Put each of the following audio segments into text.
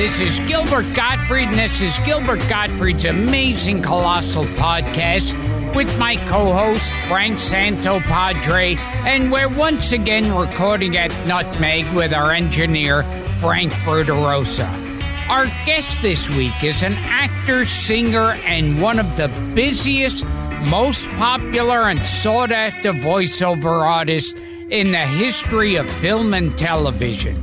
This is Gilbert Gottfried, and this is Gilbert Gottfried's amazing colossal podcast with my co-host Frank Santopadre. and we're once again recording at Nutmeg with our engineer Frank Verderosa. Our guest this week is an actor, singer, and one of the busiest, most popular, and sought after voiceover artists in the history of film and television,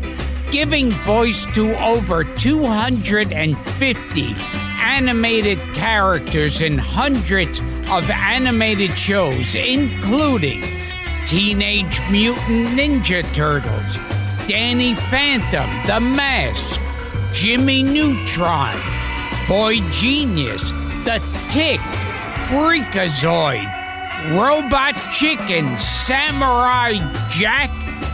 giving voice to over 250 animated characters in hundreds of animated shows, including Teenage Mutant Ninja Turtles, Danny Phantom, The Mask, Jimmy Neutron, Boy Genius, The Tick, Freakazoid, Robot Chicken, Samurai Jack,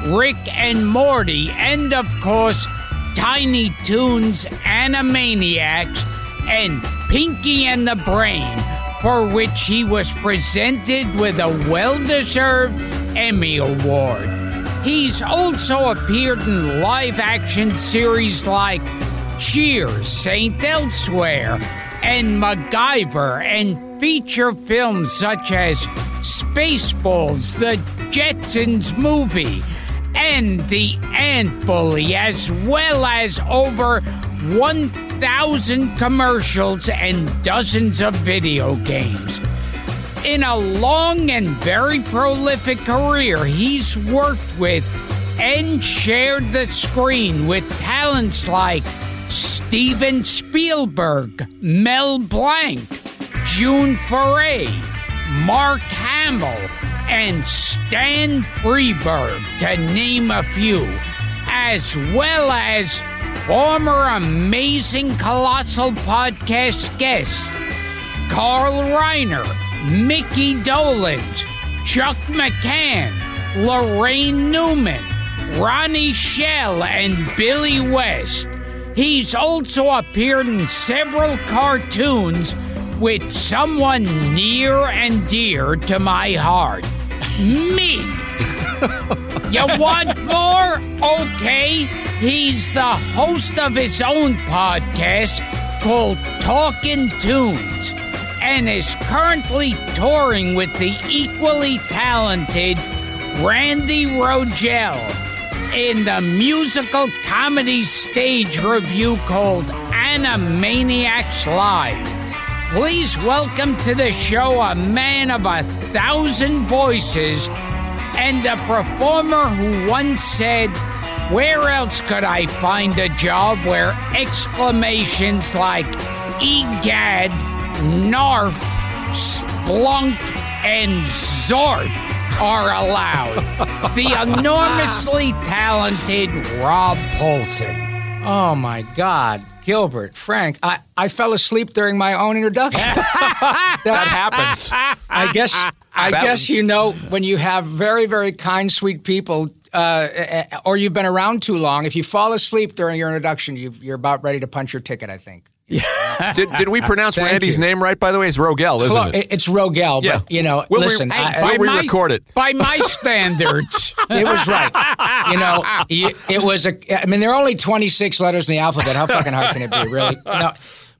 Rick and Morty, and of course, Tiny Toons, Animaniacs, and Pinky and the Brain, for which he was presented with a well deserved Emmy Award. He's also appeared in live action series like Cheers, Saint Elsewhere, and MacGyver, and feature films such as Spaceballs, the Jetsons movie, and The Ant Bully, as well as over 1,000 commercials and dozens of video games. In a long and very prolific career, he's worked with and shared the screen with talents like Steven Spielberg, Mel Blanc, June Foray, Mark Hamill, and Stan Freberg, to name a few, as well as former amazing Colossal Podcast guests Carl Reiner, Mickey Dolenz, Chuck McCann, Laraine Newman, Ronnie Schell, and Billy West. He's also appeared in several cartoons with someone near and dear to my heart. Me. you want more? Okay. He's the host of his own podcast called Talking Toons and is currently touring with the equally talented Randy Rogel in the musical comedy stage review called Animaniacs Live. Please welcome to the show a man of a thousand voices and a performer who once said, Where else could I find a job where exclamations like egad, narf, splunk, and zort are allowed? the enormously talented Rob Paulsen. Oh my God, Gilbert, Frank, I, I fell asleep during my own introduction. That happens. I guess I That- guess you know when you have very very kind, sweet people, uh, or you've been around too long. If you fall asleep during your introduction, you you're about ready to punch your ticket. I think. Did, did we pronounce Thank Randy's you. name right, by the way? It's Rogel, isn't Clo- it? It's Rogel, Yeah. but you know, We'll re- listen, Hey, I, by- I- we record it. By my standards. it was right. You know, it was a. I mean, there are only 26 letters in the alphabet. How fucking hard can it be, really? No,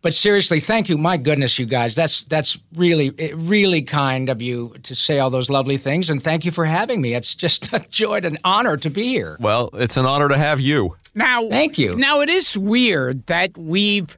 but seriously, thank you. My goodness, you guys, that's that's really really kind of you to say all those lovely things, and thank you for having me. It's just a joy and an honor to be here. Well, it's an honor to have you. Now, Thank you. Now it is weird that we've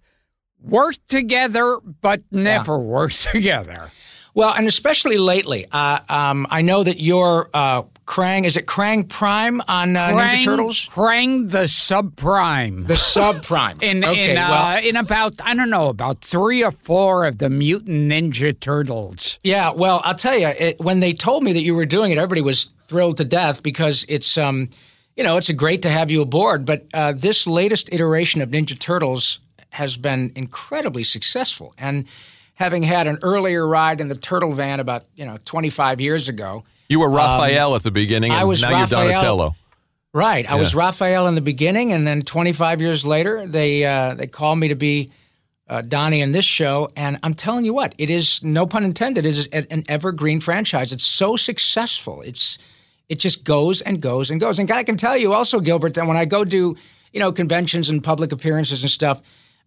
worked together but never worked together. Well, and especially lately, uh, um, I know that you're uh, Krang. Is it Krang Prime on uh, Ninja Turtles? Krang the subprime. The subprime. in okay, in uh, well, in about I don't know about three or four of the Mutant Ninja Turtles. yeah. Well, I'll tell you, it, when they told me that you were doing it, everybody was thrilled to death because it's um, you know, it's a great to have you aboard. But uh, this latest iteration of Ninja Turtles has been incredibly successful, and having had an earlier ride in the Turtle Van about you know 25 years ago. You were Raphael at the beginning, and Um, I was now Raphael. you're Donatello. Right. I was Raphael in the beginning, and then 25 years later, they uh, they called me to be uh, Donnie in this show. And I'm telling you what, it is no pun intended. It is an evergreen franchise. It's so successful. It's it just goes and goes and goes. And I can tell you also, Gilbert, that when I go do you know conventions and public appearances and stuff.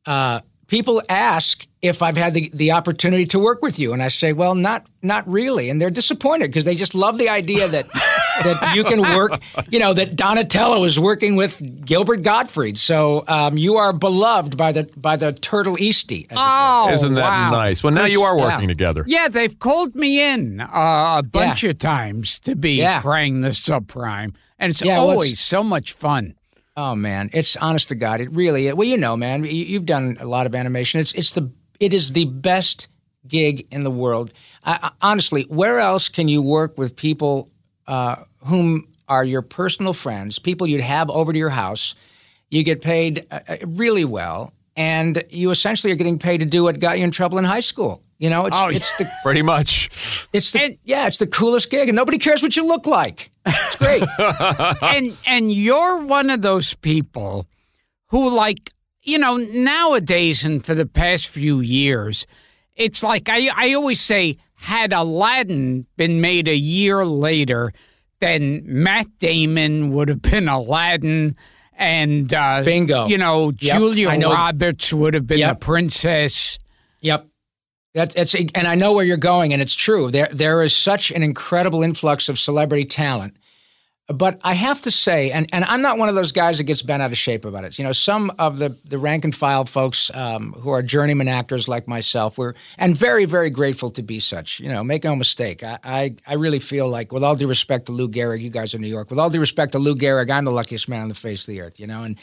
Uh, People ask if I've had the, the opportunity to work with you, and I say, well, not not really, and they're disappointed because they just love the idea that that you can work, you know, that Donatello is working with Gilbert Gottfried. So um, you are beloved by the by the Turtle Eastie. as it were. Oh, Isn't that wow. nice? Well, now you are yeah. working together. Yeah, they've called me in uh, a bunch of times to be Yeah. Krang the subprime, and it's Yeah, well, always it's- so much fun. Oh man, it's honest to God. It really. Well, you know, man, you, you've done a lot of animation. It's it's the it is the best gig in the world. I, I, honestly, where else can you work with people uh, whom are your personal friends, people you'd have over to your house? You get paid uh, uh, really well, and you essentially are getting paid to do what got you in trouble in high school. You know, it's Oh, it's the Pretty much. it's the And- yeah, it's the coolest gig, and nobody cares what you look like. It's great. and and you're one of those people who like you know nowadays and for the past few years it's like i i always say had aladdin been made a year later then matt damon would have been aladdin and uh Bingo. you know Yep, julia I know. roberts would have been Yep. the princess Yep. That, that's and I know where you're going, and it's true. There there is such an incredible influx of celebrity talent. But I have to say, and, and I'm not one of those guys that gets bent out of shape about it. You know, some of the, the rank and file folks um, who are journeyman actors like myself, we're and very very grateful to be such. You know, make no mistake. I, I I really feel like, with all due respect to Lou Gehrig, you guys are New York. With all due respect to Lou Gehrig, I'm the luckiest man on the face of the earth. You know, and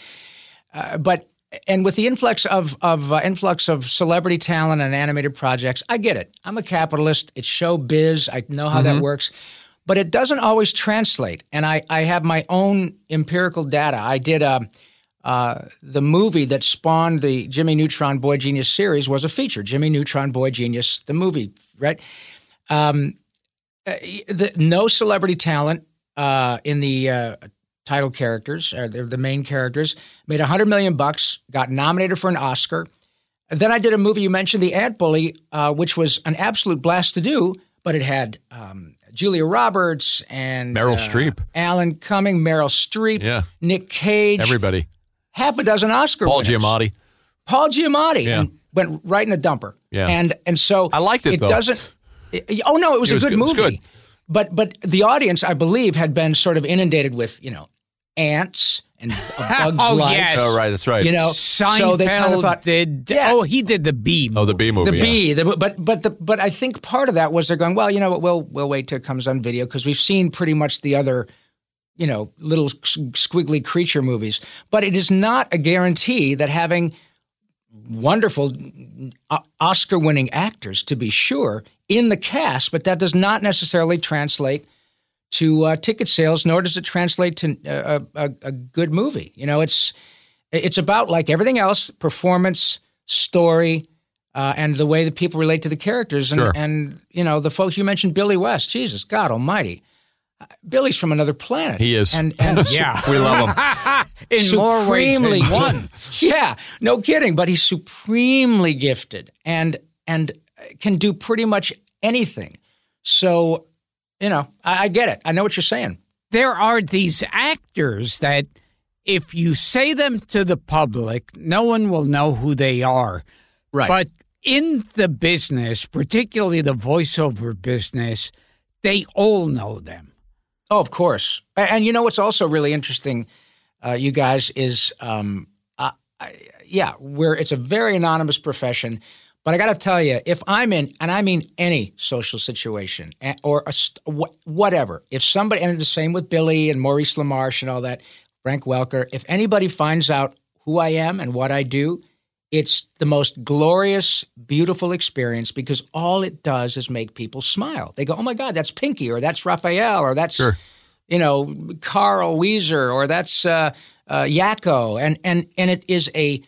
uh, but and with the influx of of uh, influx of celebrity talent and animated projects, I get it. I'm a capitalist. It's show biz. I know how that works, but it doesn't always translate. And I I have my own empirical data. I did a. Uh, the movie that spawned the Jimmy Neutron Boy Genius series was a feature. Jimmy Neutron Boy Genius, the movie, right? Um, uh, the, no celebrity talent uh, in the uh, title characters, or the, the main characters, made a hundred million bucks, got nominated for an Oscar. And then I did a movie you mentioned, The Ant Bully, uh, which was an absolute blast to do, but it had um, Julia Roberts and Meryl uh, Streep. Alan Cumming, Meryl Streep, Yeah. Nick Cage, Everybody. half a dozen Oscar Paul winners. Giamatti. Paul Giamatti, Yeah. went right in a dumper. Yeah. and and so I liked it, It though. doesn't. it- oh no, it was It a was good good- it was movie. good. But but the audience, I believe, had been sort of inundated with you know ants and a Bug's Oh, Life. yes. Oh, right. That's right. You know, Seinfeld so they kind of thought did Yeah. oh he did the bee oh, the B movie. the yeah. bee. The, but but the, but I think part of that was they're going, well, you know what, we'll we'll wait till it comes on video because we've seen pretty much the other, you know, little squiggly creature movies. But it is not a guarantee that having wonderful uh, Oscar-winning actors, to be sure, in the cast, but that does not necessarily translate to uh, ticket sales, nor does it translate to uh, a, a, a good movie. You know, it's it's about like everything else: performance, story, uh, and the way that people relate to the characters. And, Sure. and you know, the folks you mentioned, Billy West. Jesus, God Almighty, Uh, Billy's from another planet. He is. and and yeah We love him. in more ways than one yeah, no kidding. But he's supremely gifted and and can do pretty much anything. So, you know, I, I get it. I know what you're saying. there are these actors that if you say them to the public, no one will know who they are. Right. But in the business, particularly the voiceover business, they all know them. Oh, of course. And you know what's also really interesting, uh, you guys, is um, uh, I, yeah, where it's a very anonymous profession, But I got to tell you, if I'm in, and I mean any social situation eh, or a, st- whatever, if somebody, and the same with Billy and Maurice LaMarche and all that, Frank Welker, if anybody finds out who I am and what I do, it's the most glorious, beautiful experience because all it does is make people smile. They go, "Oh my God, that's Pinky," or "That's Raphael," or "That's Sure. you know Carl Wheezer," or "That's uh, uh, Yakko," and and and it is a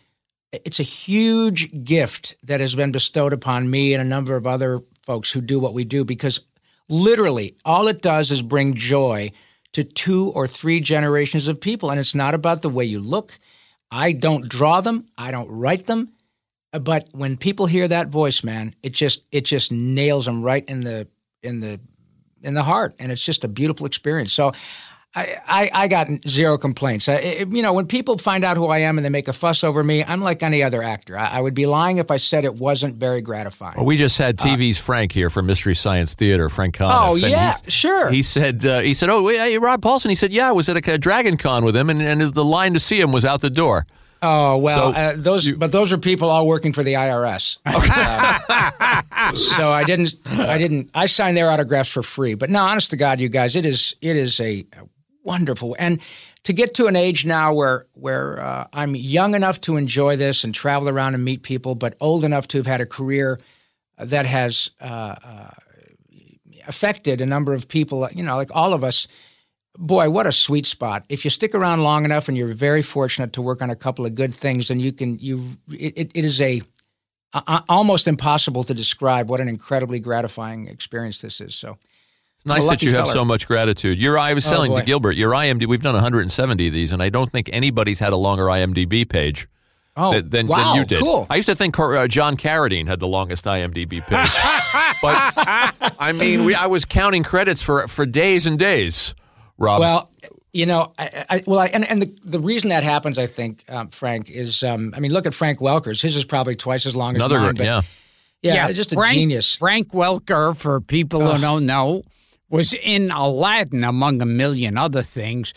it's a huge gift that has been bestowed upon me and a number of other folks who do what we do because literally all it does is bring joy to two or three generations of people. And it's not about the way you look. I don't draw them. I don't write them. But when people hear that voice man it just it just nails them right in the in the in the heart. And it's just a beautiful experience. So I, I, I got zero complaints. I, it- you know, when people find out who I am and they make a fuss over me, I'm like any other actor. I, I would be lying if I said it wasn't very gratifying. Well, we just had TV's Frank here from Mystery Science Theater, Frank Conniff. Uh, Oh, yeah, sure. He said, uh, he said, oh, hey, Rob Paulsen. He said, yeah, I was at a, a Dragon Con with him, and, and the line to see him was out the door. Oh well, So uh, those but those are people all working for the IRS. Um, so I didn't, I didn't, I signed their autographs for free. But no, honest to God, you guys, it is, it is a wonderful and to get to an age now where where uh, I'm young enough to enjoy this and travel around and meet people, but old enough to have had a career that has uh, uh, affected a number of people. You know, like all of us. Boy, what a sweet spot! If you stick around long enough, and you're very fortunate to work on a couple of good things, then you can you. It, it is a almost impossible to describe what an incredibly gratifying experience this is. So, nice a that you have feller. so much gratitude. Your, I was Oh, telling to. Gilbert, your IMDb, we've done 170 of these, and I don't think anybody's had a longer IMDb page oh, than, than, wow, than you did. cool. I used to think uh, John Carradine had the longest IMDb page. but, I mean, we, I was counting credits for, for days and days, Rob. Well, you know, I, I, well, I, and and the the reason that happens, I think, um, Frank, is um, I mean, look at Frank Welker's. His is probably twice as long Another, as mine. But yeah. yeah, just a Frank, genius. Frank Welker, for people who don't know, was in Aladdin among a million other things.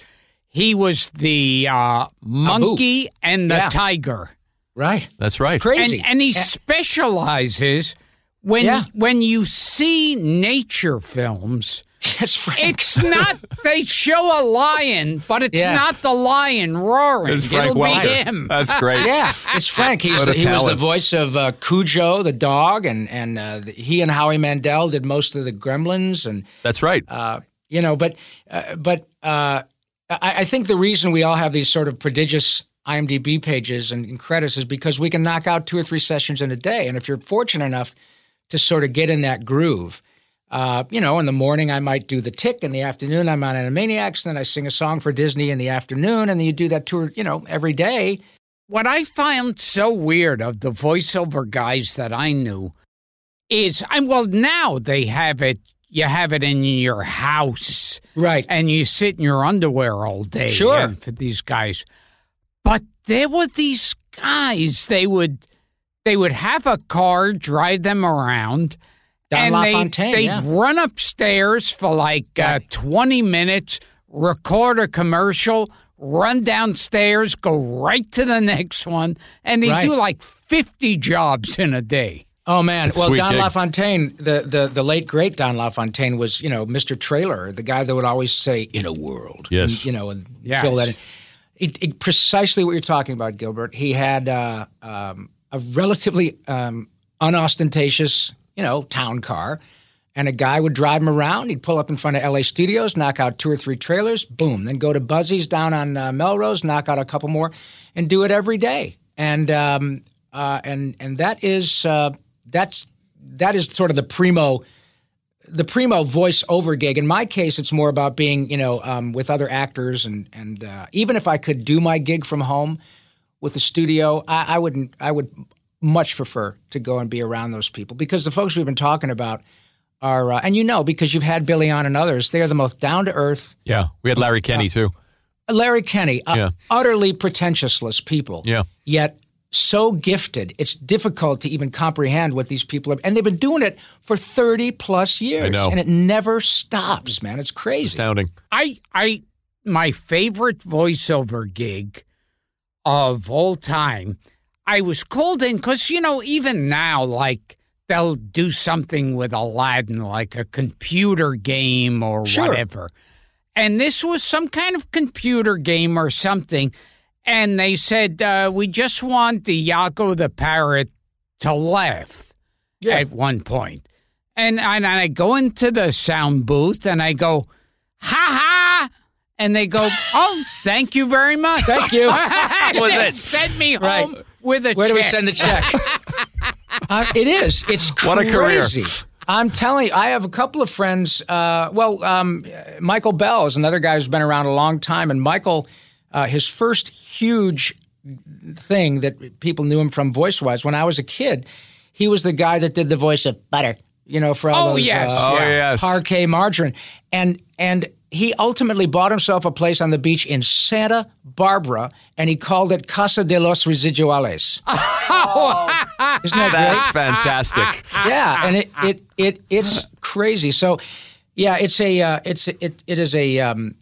He was the uh, monkey and the Yeah. tiger. Right, That's right. crazy. And, and he specializes when Yeah. when you see nature films. yes, Frank. It's not they show a lion, but it's Yeah. not the lion roaring. It's Frank It'll Welker. be him. That's great. yeah, it's Frank. He's the, he was the voice of uh, Cujo the dog, and and uh, the, he and Howie Mandel did most of the Gremlins, and That's right. uh, you know, but uh, but uh, I, I think the reason we all have these sort of prodigious IMDb pages and, and credits is because we can knock out two or three sessions in a day, and if you're fortunate enough to sort of get in that groove. Uh, you know, in the morning I might do the tick. In the afternoon I'm on Animaniacs. Then I sing a song for Disney in the afternoon, and then you do that tour. You know, every day. what I found so weird of the voiceover guys that I knew is, I'm well now they have it. You have it in your house, Right. and you sit in your underwear all day. Sure. for these guys, but there were these guys. They would they would have a car drive them around. Don and they, LaFontaine, they'd yeah. run upstairs for like uh, 20 minutes, record a commercial, run downstairs, go right to the next one, and they Right. do like 50 jobs in a day. Oh man! That's well, Don gig. LaFontaine, the, the the late great Don LaFontaine was, you know, Mr. Trailer, the guy that would always say "in a world," Yes. and, you know, and Yes. fill that in. It, it, precisely what you're talking about, Gilbert. He had uh, um, a relatively um, unostentatious, you know, town car, and a guy would drive him around. He'd pull up in front of LA studios, knock out two or three trailers, boom, then go to Buzzy's down on uh, Melrose, knock out a couple more, and do it every day. And um, uh, and and that is uh, that's that is sort of the primo the primo voice-over gig. In my case, it's more about being, you know, um, with other actors, and and uh, even if I could do my gig from home with the studio, I, I wouldn't. I would much prefer to go and be around those people because the folks we've been talking about are, uh, and you know, because you've had Billy on and others, they are the most down to earth. Yeah. We had Larry Kenney, too. Larry Kenney, uh, Yeah. utterly pretentiousless people. Yeah. Yet so gifted, it's difficult to even comprehend what these people are. And they've been doing it for 30 plus years. I know. And it never stops, man. It's crazy. Astounding. I, I, my favorite voiceover gig of all time, I was called in because, you know, even now, like, they'll do something with Aladdin, like a computer game or Sure. whatever. And this was some kind of computer game or something. And they said, uh, we just want Iago the parrot to laugh Yeah. at one point. And, and I go into the sound booth and I go, ha ha. And they go, oh, thank you very much. Thank you. was it? Send me Right. home with a Where do we send the check? uh, it is. It's What a career. crazy. I'm telling you, I have a couple of friends. Uh, well, um, Michael Bell is another guy who's been around a long time, and Michael, uh, his first huge thing that people knew him from voice wise when I was a kid, he was the guy that did the voice of butter. You know, for all Oh, those yes. uh, Oh, yes. Parkay margarine, and and he ultimately bought himself a place on the beach in Santa Barbara, and he called it Casa de los Residuales. Isn't that That's great? fantastic. Yeah, and it, it it it's crazy. So, yeah, it's a uh, it's it it is a um,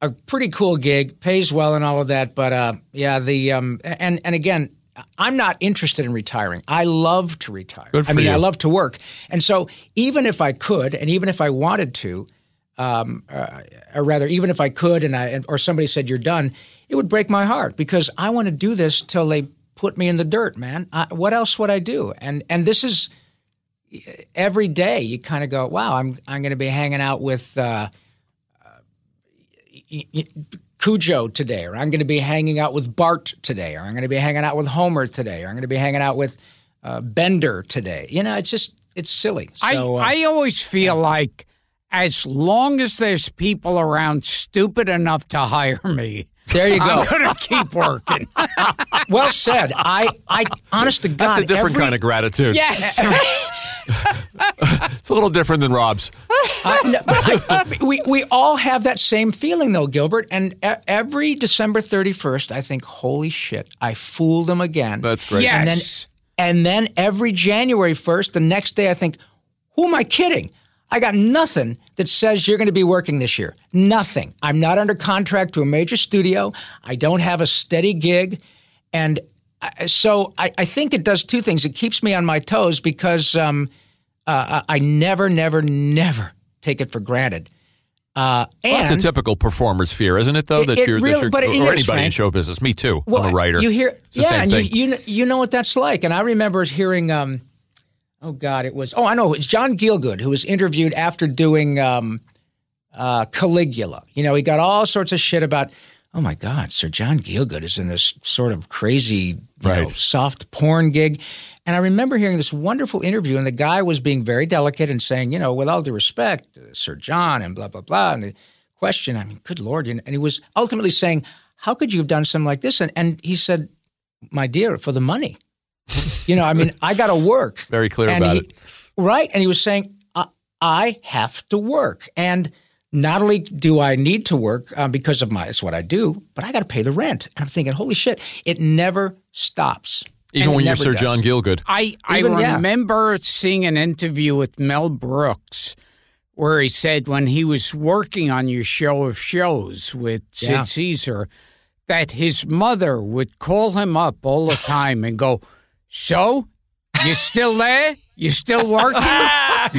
a pretty cool gig, pays well and all of that. But uh, yeah, the um, and and again, I'm not interested in retiring. I love to retire. Good for I mean, you. I love to work, and so even if I could, and even if I wanted to, um, uh, or rather, even if I could, and I and, or somebody said you're done, it would break my heart because I want to do this till they put me in the dirt, man. I, what else would I do? And and this is every day. You kind of go, wow, I'm I'm going to be hanging out with. Uh, y- Cujo today, or I'm going to be hanging out with Bart today, or I'm going to be hanging out with Homer today, or I'm going to be hanging out with uh, Bender today. You know, it's just it's silly. So, uh, I, I always feel like as long as there's people around stupid enough to hire me, there you go. I'm going to keep working. well said. I, I, honest to God, That's a different every- kind of gratitude. yes. It's a little different than Rob's. I, no, but I- we we all have that same feeling though, Gilbert. And e- every December thirty first, I think, holy shit, I fooled them again. That's great. Yeah. And then, Yes. and then every January first, the next day, I think, who am I kidding? I got nothing that says you're going to be working this year. Nothing. I'm not under contract to a major studio. I don't have a steady gig, and I, so I, I think it does two things. It keeps me on my toes because um, uh, I never, never, never take it for granted. Uh, and That's a typical performer's fear, isn't it? Though It- that it you're, really- that you're but or is, anybody in show business. Me too. Well, I'm a writer. You hear, yeah, and you, you you know what that's like. And I remember hearing, um, oh God, it was oh I know it's John Gielgud who was interviewed after doing um, uh, Caligula. You know, he got all sorts of shit about. Oh my God, Sir John Gielgud is in this sort of crazy, you know, Right. soft porn gig. And I remember hearing this wonderful interview, and the guy was being very delicate and saying, you know, with all due respect, uh, Sir John, and blah blah blah. And the question, I mean, good lord, and and he was ultimately saying, how could you have done something like this? And and he said, my dear, for the money. You know, I mean, I got to work. Very clear And about he- it. Right. And he was saying, I, I have to work. And not only do I need to work uh, because of my, it's what I do, but I got to pay the rent. And I'm thinking, holy shit, it never stops. Even And when you're Sir does. John Gielgud. I, I Even- yeah. remember seeing an interview with Mel Brooks where he said when he was working on your show of shows with Sid Yeah. Caesar that his mother would call him up all the time and go, So, you still there? You still working?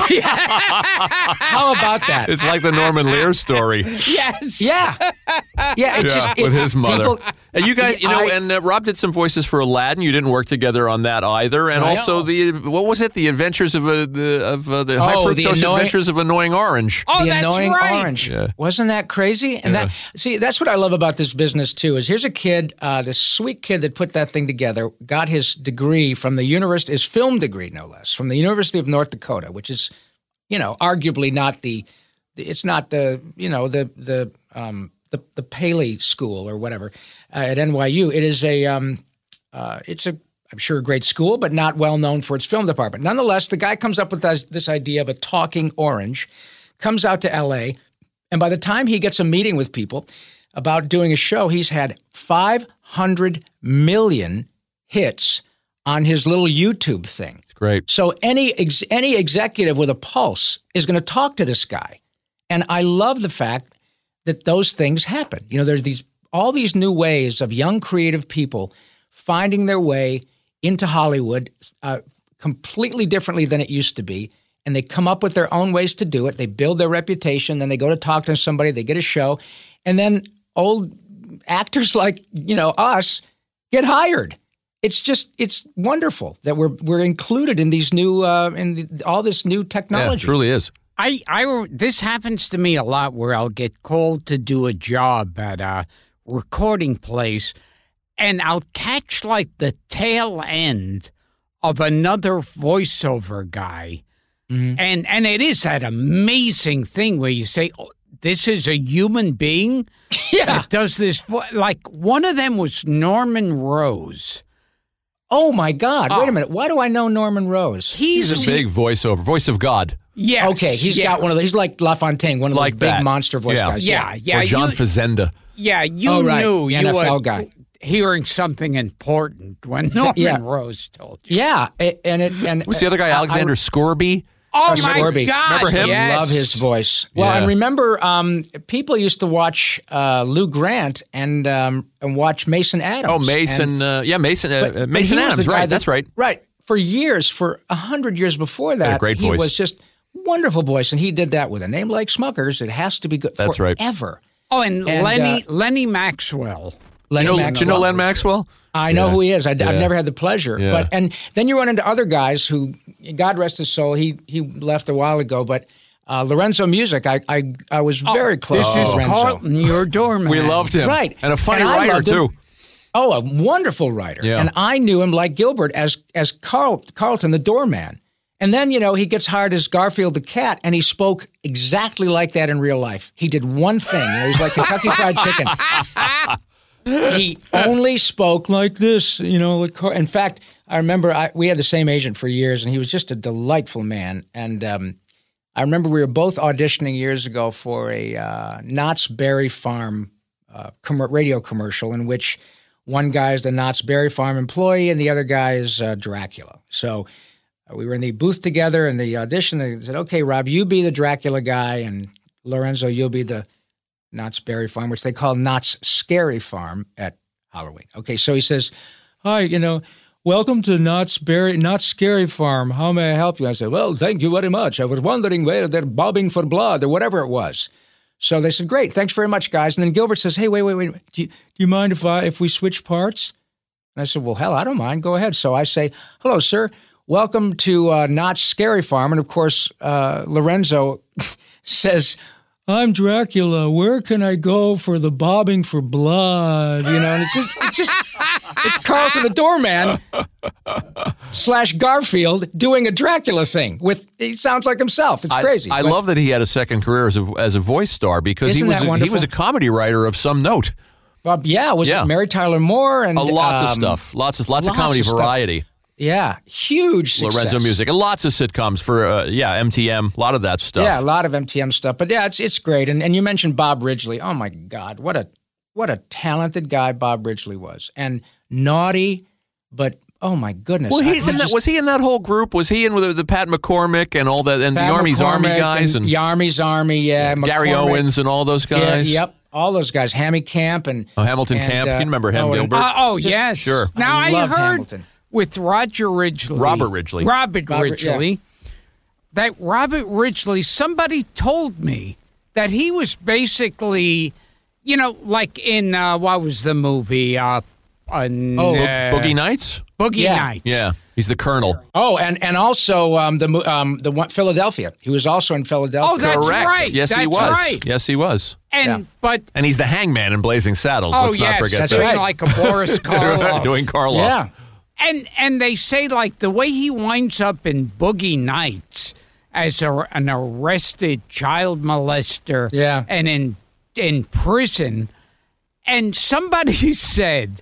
How about that? It's like the Norman Lear story. yes. yeah. Yeah. It's Yeah, just, it- with his mother. people- and you guys, you know, I- and uh, Rob did some voices for Aladdin. You didn't work together on that either. And I also know. the what was it? The Adventures of uh, the of uh, the high Oh, the fructose annoying- Adventures of Annoying Orange. Oh, the that's annoying right. orange. Yeah. Wasn't that crazy? And that see, that's what I love about this business too. Is here's a kid, uh, this sweet kid that put that thing together, got his degree from the university, his film degree no less, from the University of North Dakota, which is, you know, arguably not the, the it's not the you know the the um, the the Paley School or whatever uh, at NYU. It is a um, uh, it's a I'm sure a great school, but not well known for its film department. Nonetheless, the guy comes up with this, this idea of a talking orange, comes out to L.A., and by the time he gets a meeting with people about doing a show, he's had 500 million hits on his little YouTube thing. Great. So any ex- any executive with a pulse is going to talk to this guy, and I love the fact that those things happen. You know, there's these all these new ways of young creative people finding their way into Hollywood uh, completely differently than it used to be. And they come up with their own ways to do it. They build their reputation. Then they go to talk to somebody. They get a show. And then old actors like, you know, us get hired. It's just, it's wonderful that we're, we're included in these new, uh, in the, all this new Yeah, technology. it truly is. I, I, this happens to me a lot where I'll get called to do a job at a recording place and I'll catch like the tail end of another voiceover guy. And, and it is that amazing thing where you say, oh, this is a human being Yeah. that does this. Like one of them was Norman Rose. Oh my God! Wait ah. a minute. Why do I know Norman Rose? He's, He's a big voiceover, voice of God, Yeah. Okay, he's yeah. got one of those. He's like LaFontaine, one of like those big that. monster voice Yeah. guys. Yeah, yeah. or John you- Facenda. Yeah, you Oh, right. knew The you NFL were guy. hearing something important when Norman Yeah. Rose told you. yeah. And it and Who's the other guy? I- Alexander Scourby. Oh Uh, my Scourby. God! Remember him? Yes. love his voice. Well, Yeah. and remember, um, people used to watch uh, Lou Grant and um, and watch Mason Adams. Oh, Mason. And- uh, yeah, Mason. Uh, but- uh, but Mason Adams. Right. that- That's right. Right. For years, for a hundred years before that, a great he voice. was just wonderful voice, and he did that with a name like Smuckers. It has to be good. That's right. forever. Oh, and, And, Lenny uh, Lenny Maxwell. Lenny You know, Maxwell. do you know Len Maxwell? I know Yeah. who he is. I, Yeah. have never had the pleasure, Yeah. but and then you run into other guys who, God rest his soul, he he left a while ago. But uh, Lorenzo Music, I I, I was very close. This to is Lorenzo. Carlton, your doorman. We loved him. Right. And a funny And writer too. Oh, a wonderful writer. Yeah. And I knew him like Gilbert as as Carl Carlton, the doorman. And then, you know, he gets hired as Garfield the cat, and he spoke exactly like that in real life. He did one thing. You know, he's like Kentucky Fried Chicken. he only spoke like this, you know. In fact, I remember I, we had the same agent for years, and he was just a delightful man. And um, I remember we were both auditioning years ago for a uh, Knott's Berry Farm uh, com- radio commercial in which one guy is the Knott's Berry Farm employee and the other guy is uh, Dracula. So uh, we were in the booth together in the audition. They said, "Okay, Rob, you be the Dracula guy, and Lorenzo, you'll be the Knott's Berry Farm, which they call Knott's Scary Farm at Halloween." Okay, so he says, "Hi, you know." Welcome to Knott's Berry, Knott's Scary Farm. How may I help you? I said, Well, thank you very much. I was wondering where they're bobbing for blood or whatever it was. So they said, "Great, thanks very much, guys." And then Gilbert says, "Hey, wait, wait, wait. Do you, do you mind if I if we switch parts?" And I said, "Well, hell, I don't mind. Go ahead." So I say, "Hello, sir. Welcome to uh, Scary Farm." And of course, uh, Lorenzo says, "I'm Dracula. Where can I go for the bobbing for blood?" You know, and it's just, it's just, it's Carlton the doorman slash Garfield doing a Dracula thing with. He sounds like himself. It's I- crazy. I, But- love that he had a second career as a as a voice star because he was a, he was a comedy writer of some note. Bob, yeah, was Yeah. Mary Tyler Moore and Uh, lots of um, stuff, lots of lots, of comedy of variety. Yeah, huge success. Lorenzo Music and lots of sitcoms for uh, yeah MTM, a lot of that stuff. Yeah, a lot of MTM stuff. But yeah, it's it's great. And and you mentioned Bob Ridgely. Oh my God, what a what a talented guy Bob Ridgely was, and naughty, but oh my goodness. Well, he's in that. Was he in that whole group? Was he in with the, Pat McCormick and all that, and Pat the Army's Army guys, and, the Army's Army, yeah, Gary Owens and all those Yeah, guys? yep, all those guys. Hammy Camp and Oh, Hamilton and, Camp. uh, you remember him, oh, Gilbert? Uh, oh, yes. Sure. Now I I, heard Hamilton. With Roger Ridgely, Robert Ridgely. Robert, Robert, Ridgely, that Robert Ridgely. Somebody told me that he was basically, you know, like in uh, what was the movie? Uh, on, Oh, uh, Boogie Nights. Boogie Yeah. Nights. Yeah, he's the Colonel. Oh, and and also um, the um, the one, Philadelphia. He was also in Philadelphia. Oh, that's Correct. right. Yes, he was. right. Yes, he was. And Yeah. but And he's the Hangman in Blazing Saddles. oh Let's yes, not forget That's that. right. like a Boris Karloff. Doing Karloff. yeah. And and they say like the way he winds up in Boogie Nights as a, an arrested child molester, Yeah. and in in prison, and somebody said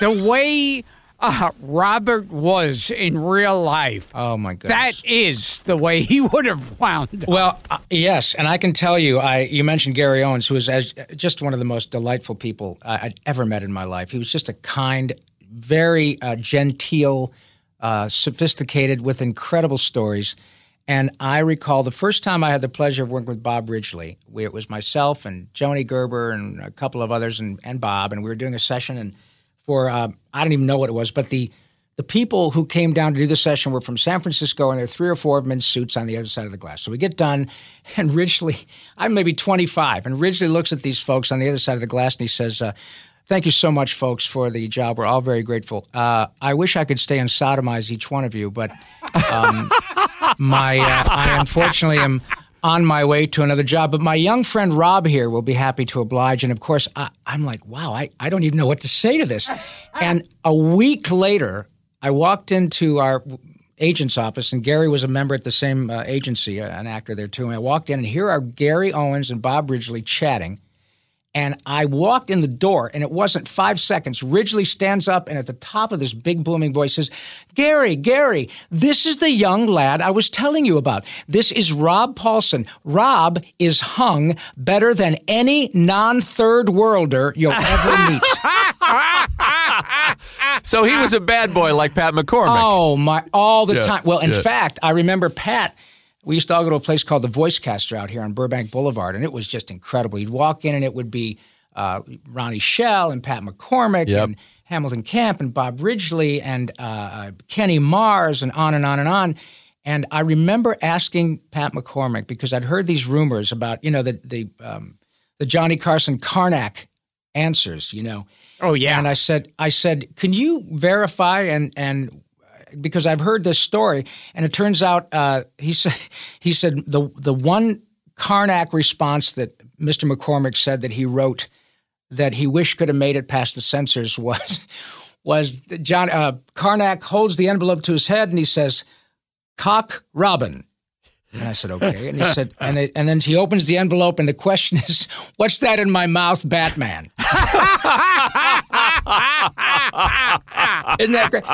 the way uh, Robert was in real life, Oh my god! that is the way he would have wound up. Well, uh, yes, and I can tell you, I you mentioned Gary Owens, who was as, just one of the most delightful people I, I'd ever met in my life. He was just a kind, very uh, genteel, uh, sophisticated, with incredible stories. And I recall the first time I had the pleasure of working with Bob Ridgely. It was myself and Joni Gerber and a couple of others, and, and Bob, and we were doing a session and for uh, I don't even know what it was, but the the people who came down to do the session were from San Francisco, and there are three or four of them in suits on the other side of the glass. So we get done, and Ridgely, I'm maybe 25, and Ridgely looks at these folks on the other side of the glass, and he says. Uh, Thank you so much, folks, for the job. We're all very grateful. Uh, I wish I could stay and sodomize each one of you, but um, my uh, I unfortunately am on my way to another job. But my young friend Rob here will be happy to oblige. And of course, I, I'm like, wow, I, I don't even know what to say to this. And a week later, I walked into our agent's office, and Gary was a member at the same uh, agency, uh, an actor there too. And I walked in, and here are Gary Owens and Bob Ridgely chatting. And I walked in the door, and it wasn't five seconds. Ridgely stands up and at the top of this big booming voice says, Gary, Gary, this is the young lad I was telling you about. This is Rob Paulsen. Rob is hung better than any non third worlder you'll ever meet. So he was a bad boy like Pat McCormick. Oh my! All the Yeah, time. Well, in yeah. fact, I remember Pat. We used to all go to a place called the Voice Caster out here on Burbank Boulevard, and it was just incredible. You'd walk in, and it would be uh, Ronnie Schell and Pat McCormick Yep. and Hamilton Camp and Bob Ridgely and uh, uh, Kenny Mars and on and on and on. And I remember asking Pat McCormick because I'd heard these rumors about you know the the um, the Johnny Carson Karnak answers, you know. Oh, yeah. And I said, I said, can you verify and and because I've heard this story, and it turns out uh, he said he said the the one Karnak response that Mr. McCormick said that he wrote that he wished could have made it past the censors was was John uh, Karnak holds the envelope to his head and he says, "Cock Robin." And I said, "Okay." And he said, and it, and then he opens the envelope, and the question is, "What's that in my mouth, Batman?" Isn't that great?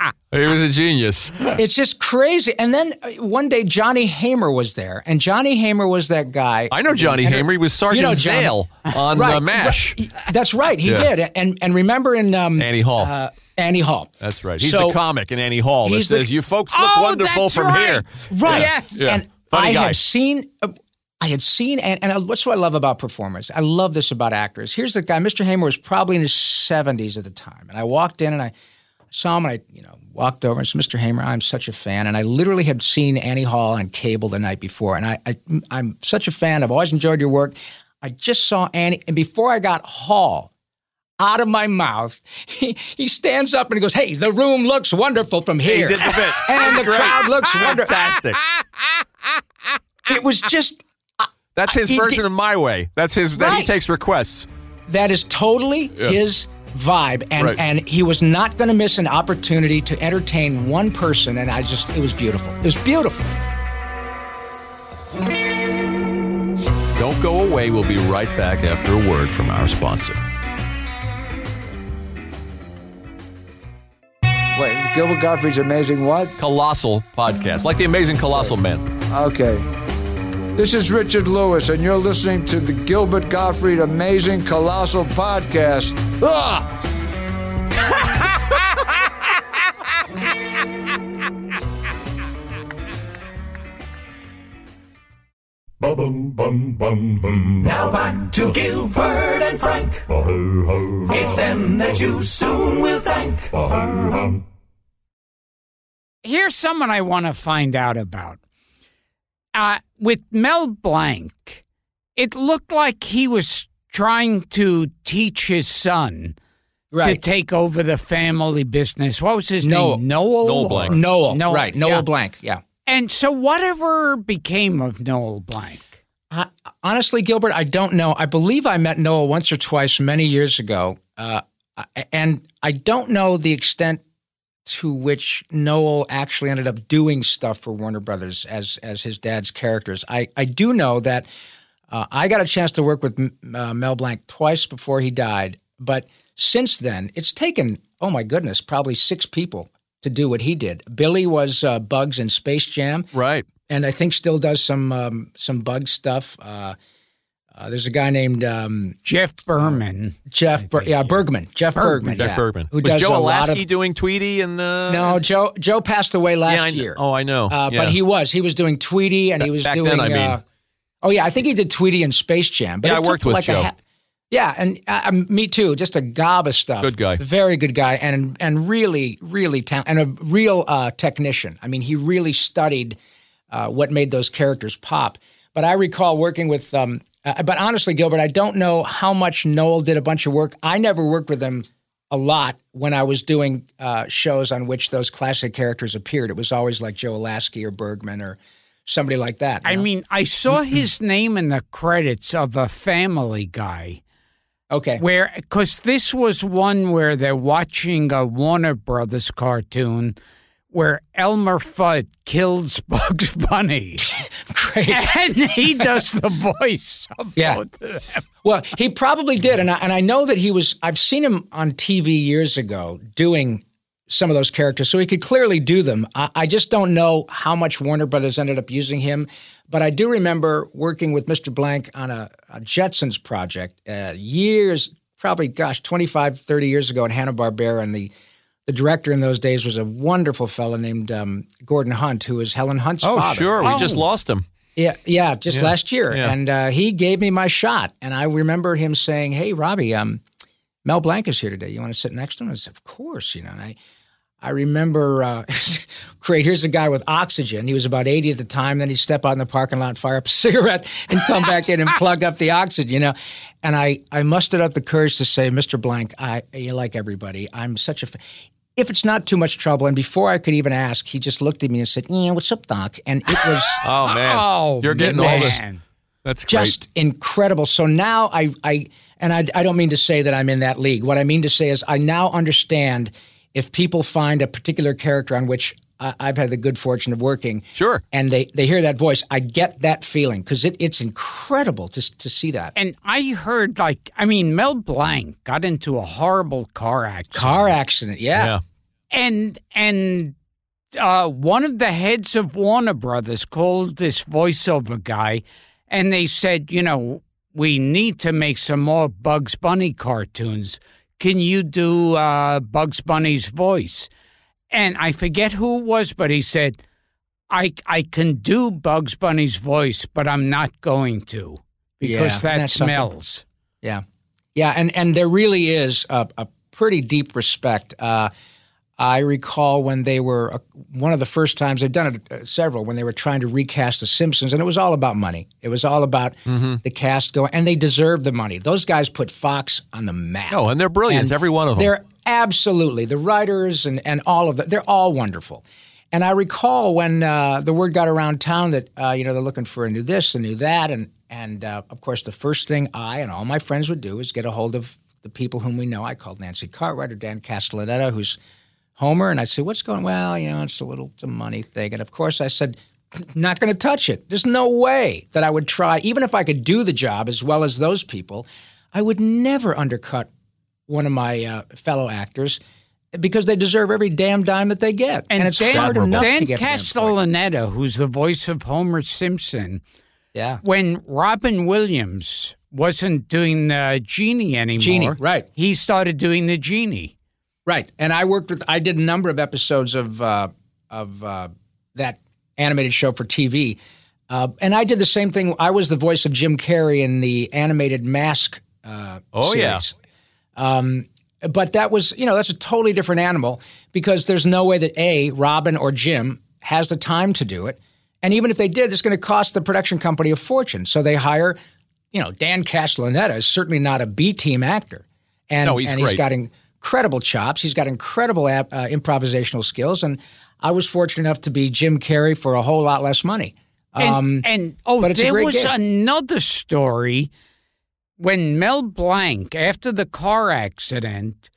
He was a genius. It's just crazy. And then uh, one day Johnny Haymer was there, and Johnny Haymer was that guy. I know Johnny And- Haymer. He was Sergeant You know Zale on Right, uh, MASH. right. That's right. He Yeah. did. And and remember in um, Annie Hall. uh, Annie Hall. That's right. He's So- the comic in Annie Hall that the- says, "You folks look Oh, wonderful from right. here." Right. Yes. Yeah. And Funny I guy. had seen. Uh, I had seen, and, and what's what I love about performers? I love this about actors. Here's the guy. Mr. Haymer was probably in his 70s at the time, and I walked in and I saw him, and I, you know, walked over and said, "Mr. Haymer, I'm such a fan." And I literally had seen Annie Hall on cable the night before, and I, I I'm such a fan. I've always enjoyed your work. I just saw Annie, and before I got Hall out of my mouth, he, he stands up and he goes, "Hey, the room looks wonderful from here." did the bit. and the Great. crowd looks wonderful. Fantastic. It was just uh, That's his He version did- of my way. That's his. That he takes requests. that is totally his vibe, and Right. and he was not going to miss an opportunity to entertain one person, and I just it was beautiful. It was beautiful. Don't go away. We'll be right back after a word from our sponsor. Wait, Gilbert Gottfried's amazing what? Colossal podcast, like the amazing Colossal Man. Okay. This is Richard Lewis, and you're listening to the Gilbert Gottfried Amazing Colossal Podcast. Ah! Ba-bum, bum, bum, bum. Now back to Gilbert and Frank. Ba-ho-ho. It's them that you soon will thank. Ba-ho-hum. Here's someone I want to find out about. Uh, with Mel Blanc, it looked like he was trying to teach his son to take over the family business. What was his Noel. name? Noel. Noel Blanc. or- Noel, Noel, right? Noel yeah. Blank, yeah. And so, whatever became of Noel Blanc? Uh, honestly, Gilbert, I don't know. I believe I met Noel once or twice many years ago, uh, and I don't know the extent to which Noel actually ended up doing stuff for Warner Brothers as as his dad's characters. I I do know that uh, I got a chance to work with uh, Mel Blanc twice before he died, but since then it's taken oh my goodness probably six people to do what he did. Billy was uh, Bugs in Space Jam Right. and I think still does some um, some bug stuff. Uh, uh, there's a guy named um, Jeff Berman. Jeff, Ber- yeah, Bergman, Jeff Bergman, Jeff yeah, Bergman. who was does Joe a lot Alaskey of. doing Tweety and uh, no, Joe Joe passed away last yeah, year. Oh, I know. Uh, yeah. But he was he was doing Tweety and he was Back doing. then, I mean. uh, oh yeah, I think he did Tweety and Space Jam. But Yeah, I worked with like Joe. A ha- Yeah, and uh, um, me too. Just a gob of stuff. Good guy. very good guy, and and really, really talented, and a real uh, technician. I mean, he really studied uh, what made those characters pop. But I recall working with. Um, uh, but honestly, Gilbert, I don't know how much Noel did a bunch of work. I never worked with him a lot when I was doing uh, shows on which those classic characters appeared. It was always like Joe Alaskey or Bergman or somebody like that. I know? mean, I saw his name in the credits of a Family Guy. okay, Where, because this was one where they're watching a Warner Brothers cartoon where Elmer Fudd kills Bugs Bunny. great. and he does the voice of Yeah. both of them. Well, he probably did, and I, and I know that he was. I've seen him on TV years ago doing some of those characters, so he could clearly do them. I, I just don't know how much Warner Brothers ended up using him, but I do remember working with Mr. Blanc on a, a Jetsons project uh, years, probably gosh, 25, 30 years ago in Hanna Barbera, and the the director in those days was a wonderful fellow named um, Gordon Hunt, who was Helen Hunt's Oh, father. sure. We just Oh. lost him. Yeah, yeah, just last year, yeah. and uh, he gave me my shot, and I remember him saying, "Hey, Robbie, um, Mel Blanc is here today. You want to sit next to him?" I said, "Of course." You know, and I, I remember, uh, great. Here's a guy with oxygen. He was about eighty at the time. Then he'd step out in the parking lot, fire up a cigarette, and come back in and plug up the oxygen. You know, and I, I mustered up the courage to say, "Mr. Blanc, I, you like everybody. I'm such a." Fa- if it's not too much trouble, and before I could even ask, he just looked at me and said, "Yeah, what's up, Doc?" And it was Oh man, Oh, you're getting all this. man. That's great. just incredible. So now I, I and I, I don't mean to say that I'm in that league. What I mean to say is I now understand if people find a particular character on which I, I've had the good fortune of working, Sure. and they, they hear that voice, I get that feeling because it, it's incredible to to see that And I heard, like, I mean, Mel Blanc got into a horrible car accident. car accident. Yeah, yeah. And and uh, one of the heads of Warner Brothers called this voiceover guy, and they said, you know, we need to make some more Bugs Bunny cartoons. Can you do uh, Bugs Bunny's voice? And I forget who it was, but he said, I I can do Bugs Bunny's voice, but I'm not going to because Yeah, that that's something. smells. Yeah, yeah, and and there really is a, a pretty deep respect. Uh, I recall when they were uh, one of the first times they've done it uh, several when they were trying to recast The Simpsons, and it was all about money. It was all about the cast going, and they deserved the money. Those guys put Fox on the map. Oh, and they're brilliant, every one of them. They're absolutely the writers and and all of them. They're all wonderful. And I recall when uh, the word got around town that uh, you know they're looking for a new this, a new that, and and uh, of course the first thing I and all my friends would do is get a hold of the people whom we know. I called Nancy Cartwright or Dan Castellaneta, who's Homer, and I'd say, "What's going? Well, you know, it's a little it's a money thing." And of course, I said, "Not going to touch it. There's no way that I would try, even if I could do the job as well as those people. I would never undercut one of my uh, fellow actors." Because they deserve every damn dime that they get, and, it's Dan, hard enough Dan to get to that point. Castellaneta, who's the voice of Homer Simpson, Yeah, when Robin Williams wasn't doing the genie anymore, Genie, right. He started doing the genie. Right, and I worked with. I did a number of episodes of uh, of uh, that animated show for TV, uh, and I did the same thing. I was the voice of Jim Carrey in the animated Mask. Uh, Oh, yeah. Um, but that was, you know, that's a totally different animal because there's no way that a Robin or Jim has the time to do it, and even if they did, it's going to cost the production company a fortune. So they hire, you know, Dan Castellaneta is certainly not a B team actor, and No, he's and he's great. got incredible chops. He's got incredible ap- uh, improvisational skills, and I was fortunate enough to be Jim Carrey for a whole lot less money. And, Um, and oh, but there was another story when Mel Blanc, after the car accident,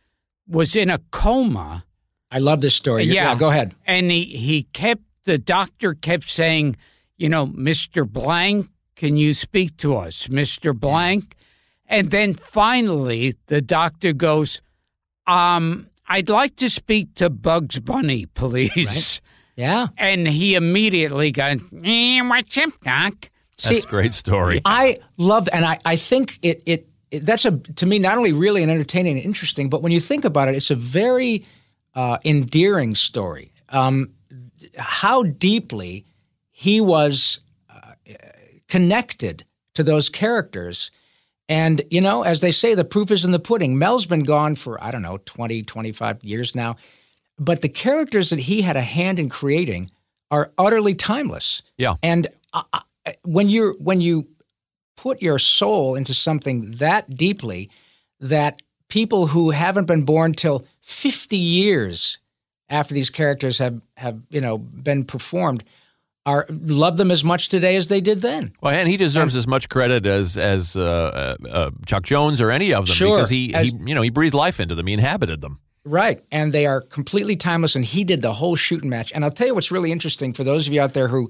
was in a coma. I love this story. yeah, go ahead. And he, he kept, the doctor kept saying, you know, Mr. Blanc, can you speak to us, Mr. Blanc? And then finally, the doctor goes, um, I'd like to speak to Bugs Bunny, please. Yeah. And he immediately got, eh, what's up, Doc? That's a great story. I love, and I, I think it, it, it, that's a, to me, not only really an entertaining and interesting, but when you think about it, it's a very uh, endearing story. Um, how deeply he was uh, connected to those characters And, you know, as they say, the proof is in the pudding. Mel's been gone for, I don't know, 20, 25 years now. But the characters that he had a hand in creating are utterly timeless. Yeah. And uh, uh, when you're when you put your soul into something that deeply, that people who haven't been born till 50 years after these characters have have you know been performed are love them as much today as they did then. Well, and he deserves as much credit as as uh, uh, uh, Chuck Jones or any of them Sure. because he, As- he you know he breathed life into them. He inhabited them. Right. And they are completely timeless. And he did the whole shooting match. And I'll tell you what's really interesting for those of you out there who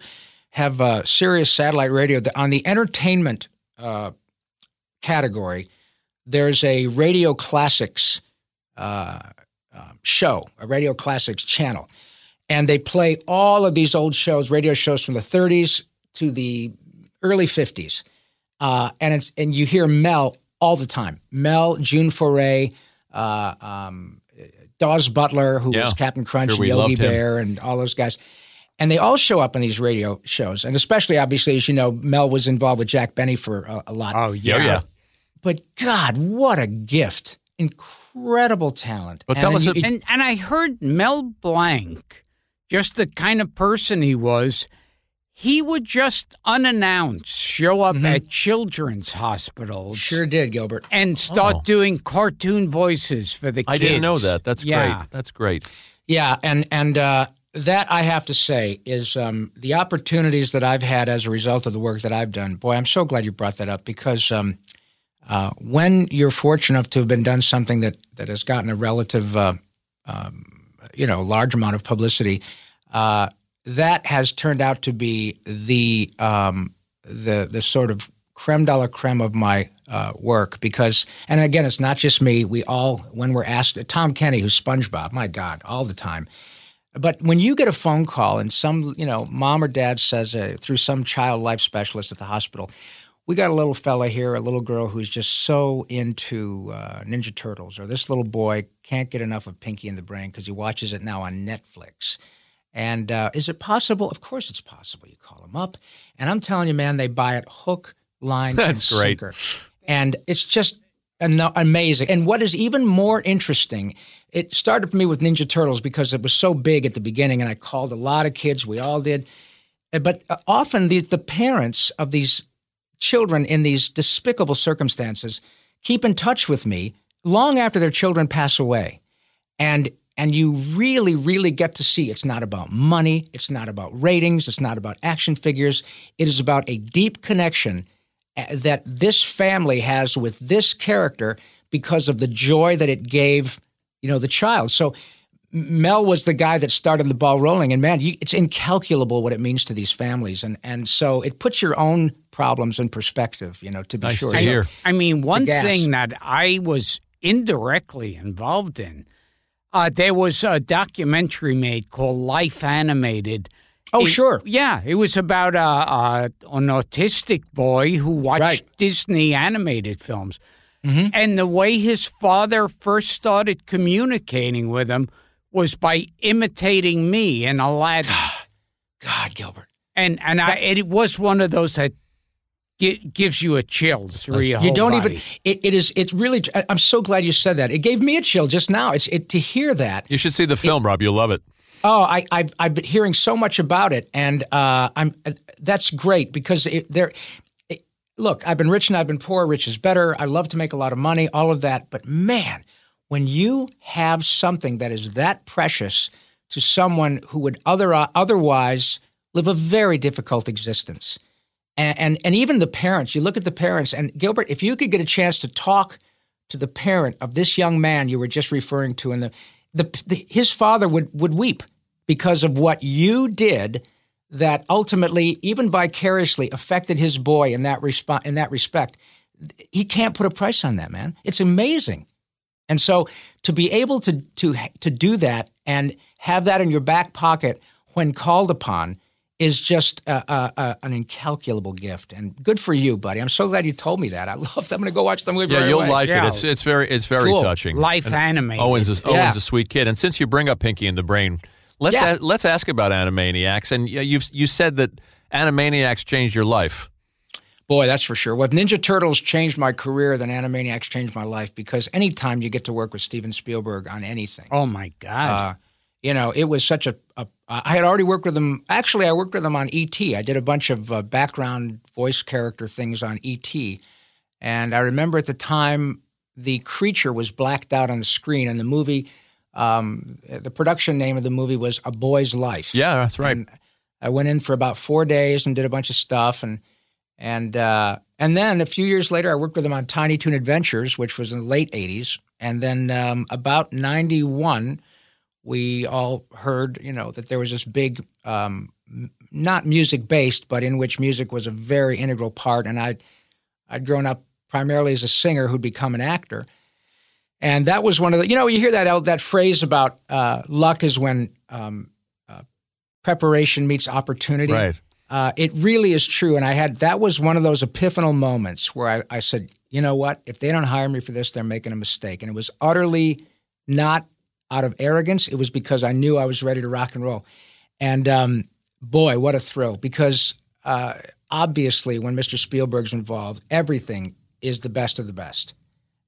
have uh, Sirius satellite radio, the, on the entertainment uh, category, there's a radio classics uh, uh, show, a radio classics channel. And they play all of these old shows, radio shows from the 30s to the early 50s. Uh, and it's and you hear Mel all the time. Mel, June Foray, uh, um, Daws Butler, who Yeah, was Captain Crunch sure and Yogi. Bear, and all those guys. And they all show up in these radio shows, and especially, obviously, as you know, Mel was involved with Jack Benny for a, a lot. Oh Yeah, yeah. But God, what a gift! Incredible talent. Well, tell And us you- a- And and I heard Mel Blanc, just the kind of person he was, he would just unannounced show up at children's hospitals. sure did, Gilbert. And start Oh. doing cartoon voices for the I kids. I didn't know that. That's yeah. great. That's great. Yeah, and and uh, that I have to say is um, the opportunities that I've had as a result of the work that I've done. Boy, I'm so glad you brought that up because um, uh, when you're fortunate enough to have been done something that that has gotten a relative, uh, um, you know, large amount of publicity, uh, that has turned out to be the um, the the sort of creme de la creme of my uh, work because, and again, it's not just me. We all, when we're asked, Tom Kenny, who's SpongeBob, my God, all the time. But when you get a phone call and some, you know, mom or dad says uh, through some child life specialist at the hospital, we got a little fella here, a little girl who's just so into uh, Ninja Turtles, or this little boy can't get enough of Pinky in the Brain because he watches it now on Netflix. And uh, is it possible? Of course, it's possible. You call them up, and I'm telling you, man, they buy it hook, line, That's and great. sinker. And it's just amazing. And what is even more interesting, it started for me with Ninja Turtles because it was so big at the beginning, and I called a lot of kids. We all did. But uh, often the, the parents of these children in these despicable circumstances keep in touch with me long after their children pass away. And and you really, really get to see it's not about money, it's not about ratings, it's not about action figures. It is about a deep connection uh, that this family has with this character because of the joy that it gave, you know, the child. So Mel was the guy that started the ball rolling, and man, you, it's incalculable what it means to these families, and and so it puts your own problems in perspective, you know, to be Nice sure. to So- I mean, one gas. thing that I was indirectly involved in, uh, there was a documentary made called Life Animated. Oh, It- sure. Yeah, it was about a, a, an autistic boy who watched Right. Disney animated films. Mm-hmm. And the way his father first started communicating with him was by imitating me in Aladdin. God, Gilbert. and and I, it was one of those that gi- gives you a chill through your You whole don't body. even. It, it is. It's really. I- I'm so glad you said that. It gave me a chill just now. It's it to hear that. You should see the film, Rob. You'll love it. Oh, I, I've I've been hearing so much about it, and uh, I'm that's great because it, there. It, look, I've been rich and I've been poor. Rich is better. I love to make a lot of money. All of that, but man, when you have something that is that precious to someone who would other uh, otherwise live a very difficult existence, and, and and even the parents. You look at the parents, and Gilbert, if you could get a chance to talk to the parent of this young man you were just referring to, and the, the, the his father would would weep because of what you did that ultimately, even vicariously, affected his boy in that resp- in that respect. He can't put a price on that, man. It's amazing. And so to be able to to to do that and have that in your back pocket when called upon is just a, a, a, an incalculable gift. And good for you, buddy. I'm so glad you told me that. I love. That. I'm going to go watch the movie. Yeah, right you'll away. like Yeah. it. It's it's very it's very Cool. touching. Life And animated. Owen's a, Yeah. Owen's a sweet kid, and since you bring up Pinky and the Brain, let's Yeah. a, let's ask about Animaniacs. And you've you said that Animaniacs changed your life. Boy, that's for sure. Well, Ninja Turtles changed my career, then Animaniacs changed my life because anytime you get to work with Steven Spielberg on anything, Oh my God. uh, you know, it was such a, a. I had already worked with him. Actually, I worked with him on ET. I did a bunch of uh, background voice character things on ET, and I remember at the time the creature was blacked out on the screen, and the movie, um, the production name of the movie was A Boy's Life. Yeah, that's right. And I went in for about four days and did a bunch of stuff, and and uh, and then a few years later, I worked with him on Tiny Toon Adventures, which was in the late '80s, and then um, about '91, we all heard, you know, that there was this big, um, not music based, but in which music was a very integral part, and I, I'd grown up primarily as a singer who'd become an actor. And that was one of the, you know, you hear that that phrase about uh, luck is when um, uh, preparation meets opportunity. Right. Uh, it really is true. And I had, that was one of those epiphanal moments where I, I said, you know what? If they don't hire me for this, they're making a mistake. And it was utterly not out of arrogance. It was because I knew I was ready to rock and roll. And um, boy, what a thrill! Because uh, obviously, when Mr. Spielberg's involved, everything is the best of the best.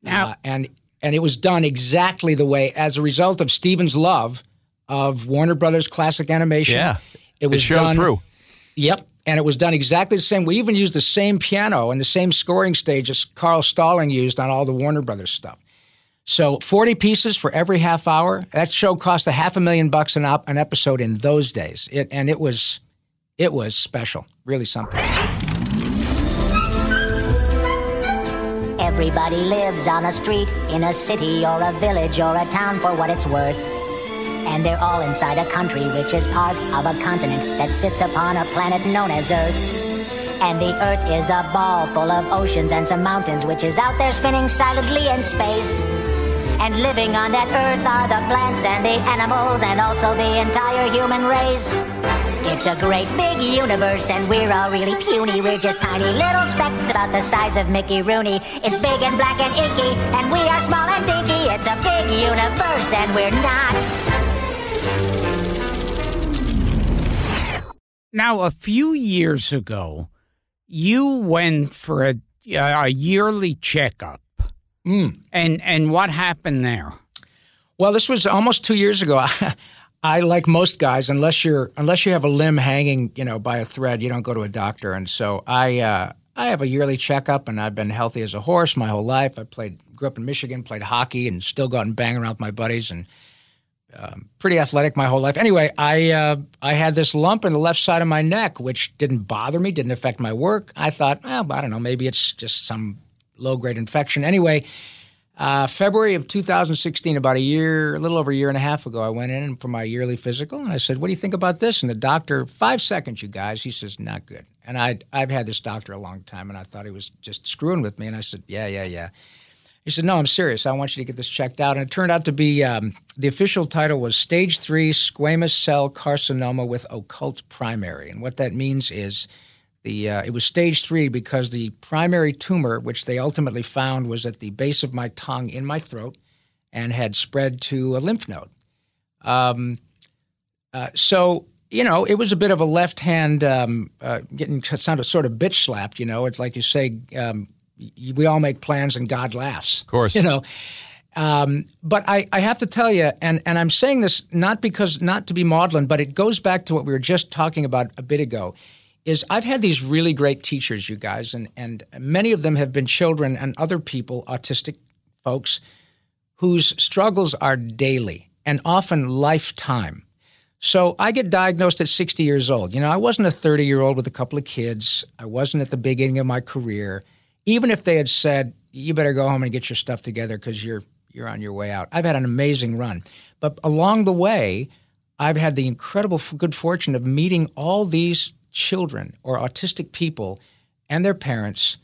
Now- Uh, and and it was done exactly the way as a result of Steven's love of Warner Brothers classic animation. Yeah. it was showed done through. Yep. And it was done exactly the same. We even used the same piano and the same scoring stage as Carl Stalling used on all the Warner Brothers stuff. So 40 pieces for every half hour. That show cost a half a million bucks an, op- an episode in those days. It, and it was it was special. Really something. Everybody lives on a street, in a city or a village or a town for what it's worth. And they're all inside a country which is part of a continent that sits upon a planet known as Earth. And the Earth is a ball full of oceans and some mountains which is out there spinning silently in space. And living on that Earth are the plants and the animals and also the entire human race. It's a great big universe, and we're all really puny. We're just tiny little specks about the size of Mickey Rooney. It's big and black and inky, and we are small and dinky. It's a big universe, and we're not. Now, a few years ago, you went for a, a yearly checkup. Mm. And and what happened there? Well, this was almost two years ago. I, like most guys, unless you're unless you have a limb hanging, you know, by a thread, you don't go to a doctor. And so I uh, I have a yearly checkup, and I've been healthy as a horse my whole life. I played, grew up in Michigan, played hockey, and still go out and bang around with my buddies, and um, pretty athletic my whole life. Anyway, I uh, I had this lump in the left side of my neck, which didn't bother me, didn't affect my work. I thought, well, I don't know, maybe it's just some low grade infection. Anyway. Uh, February of 2016, about a year, a little over a year and a half ago, I went in for my yearly physical, and I said, "What do you think about this?" And the doctor, five seconds, you guys, he says, "Not good." And I, I've had this doctor a long time, and I thought he was just screwing with me. And I said, "Yeah, yeah, yeah." He said, "No, I'm serious. I want you to get this checked out." And it turned out to be um, the official title was Stage Three Squamous Cell Carcinoma with Occult Primary, and what that means is. The, uh, it was stage three because the primary tumor, which they ultimately found, was at the base of my tongue in my throat and had spread to a lymph node. Um, uh, so, you know, it was a bit of a left hand um, uh, getting sounded sort of bitch slapped. You know, it's like you say, um, we all make plans and God laughs. Of course. You know, um, but I, I have to tell you, and, and I'm saying this not because not to be maudlin, but it goes back to what we were just talking about a bit ago. Is I've had these really great teachers, you guys, and and many of them have been children and other people, autistic folks, whose struggles are daily and often lifetime. So I get diagnosed at 60 years old. You know, I wasn't a 30 year old with a couple of kids. I wasn't at the beginning of my career. Even if they had said, "You better go home and get your stuff together because you're you're on your way out," I've had an amazing run. But along the way, I've had the incredible f- good fortune of meeting all these children or autistic people and their parents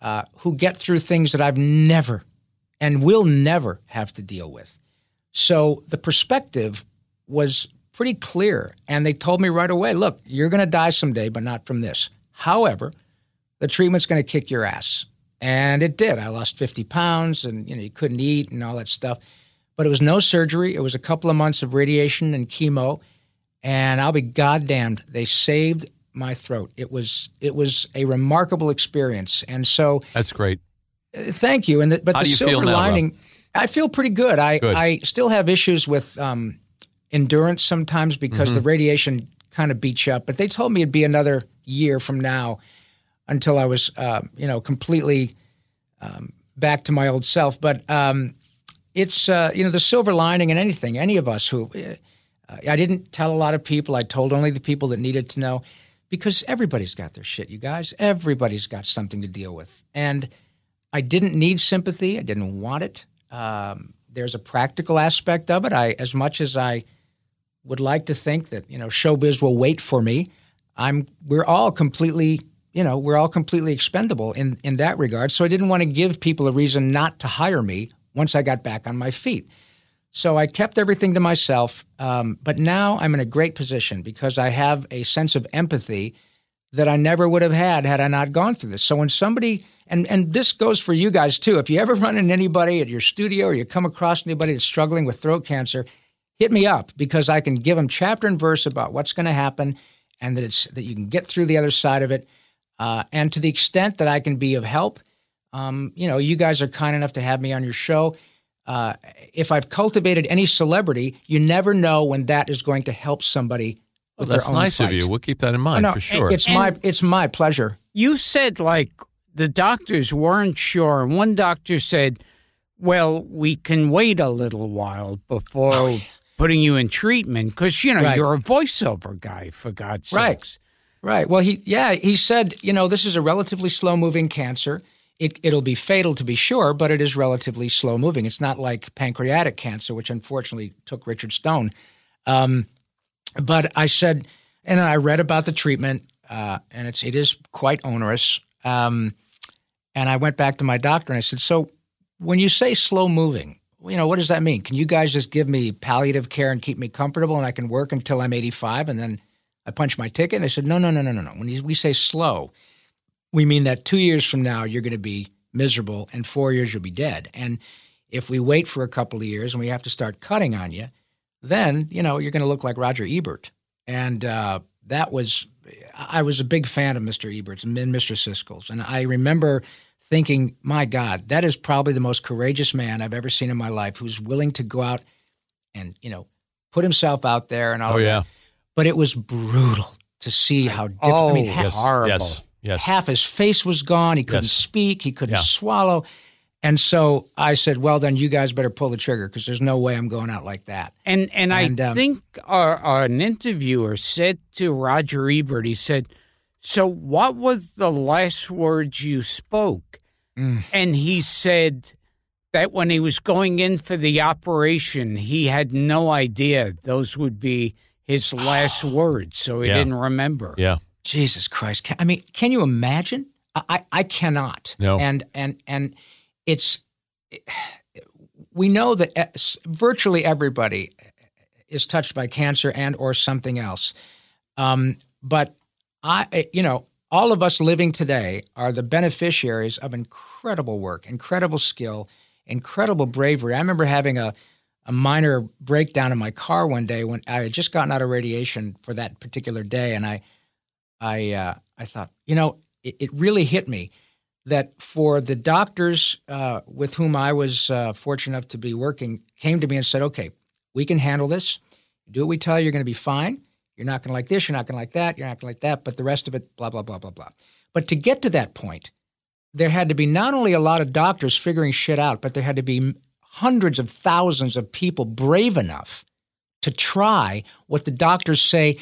uh, who get through things that I've never and will never have to deal with. So the perspective was pretty clear. And they told me right away look, you're going to die someday, but not from this. However, the treatment's going to kick your ass. And it did. I lost 50 pounds and you know, you couldn't eat and all that stuff. But it was no surgery. It was a couple of months of radiation and chemo. And I'll be goddamned, they saved my throat. It was it was a remarkable experience, and so That's great. uh, thank you. And the, but How the do you feel silver now, Rob? lining, I feel pretty good. I Good. I still have issues with um, endurance sometimes because Mm-hmm. the radiation kind of beats you up. But they told me it'd be another year from now until I was uh, you know completely um, back to my old self. But um, it's uh, you know the silver lining in anything. Any of us who uh, I didn't tell a lot of people. I told only the people that needed to know because everybody's got their shit. You guys, everybody's got something to deal with, and I didn't need sympathy. I didn't want it. Um, there's a practical aspect of it. I, as much as I would like to think that you know showbiz will wait for me, I'm. We're all completely, you know, we're all completely expendable in in that regard. So I didn't want to give people a reason not to hire me once I got back on my feet. So I kept everything to myself. Um, but now I'm in a great position because I have a sense of empathy that I never would have had had I not gone through this. So when somebody and and this goes for you guys too. If you ever run into anybody at your studio or you come across anybody that's struggling with throat cancer, hit me up because I can give them chapter and verse about what's going to happen and that it's that you can get through the other side of it. Uh, and to the extent that I can be of help, um, you know, you guys are kind enough to have me on your show. Uh, if I've cultivated any celebrity, you never know when that is going to help somebody Well, with that's their own nice of fight. you. We'll keep that in mind No, for sure. It's my it's my pleasure. You said like the doctors weren't sure. and One doctor said, "Well, we can wait a little while before putting you in treatment because you know Oh, Right. you're a voiceover guy for God's Right. sakes." Right. Well, he yeah he said you know this is a relatively slow moving cancer. It it'll be fatal to be sure, but it is relatively slow moving. It's not like pancreatic cancer, which unfortunately took Richard Stone. Um, but I said, and I read about the treatment, uh, and it's it is quite onerous. Um, and I went back to my doctor and I said, so when you say slow moving, you know, what does that mean? Can you guys just give me palliative care and keep me comfortable and I can work until I'm 85 and then I punched my ticket? And they said, no, no, no, no, no, no. When we say slow, we mean that two years from now you're going to be miserable and four years you'll be dead. And if we wait for a couple of years and we have to start cutting on you, then you know you're going to look like Roger Ebert. And uh, that was, I was a big fan of Mr. Ebert's and Mr. Siskel's, and I remember thinking, my God, that is probably the most courageous man I've ever seen in my life, who's willing to go out and you know put himself out there and all. oh yeah. that. But it was brutal to see how different. Oh, I mean, yes. half, horrible. Yes. Yes. half his face was gone. He couldn't Yes. speak. He couldn't Yeah. swallow. And so I said, well, then you guys better pull the trigger because there's no way I'm going out like that. And and, And, I um, think our, our, an interviewer said to Roger Ebert, he said, "So what was the last words you spoke?" Mm. And he said that when he was going in for the operation, he had no idea those would be his last words, so he Yeah. didn't remember. Yeah. Jesus Christ! Can, I mean, can you imagine? I, I, I cannot. No. And and and it's we know that uh, virtually everybody is touched by cancer and or something else. Um, but I, you know, all of us living today are the beneficiaries of incredible work, incredible skill, incredible bravery. I remember having a a minor breakdown in my car one day when I had just gotten out of radiation for that particular day, and I I uh, I thought, you know, it, it really hit me that for the doctors uh, with whom I was uh, fortunate enough to be working came to me and said, okay, we can handle this. Do what we tell you, you're going to be fine. You're not going to like this, you're not going to like that, you're not going to like that, but the rest of it, blah, blah, blah, blah, blah. But to get to that point, there had to be not only a lot of doctors figuring shit out, but there had to be hundreds of thousands of people brave enough to try what the doctors say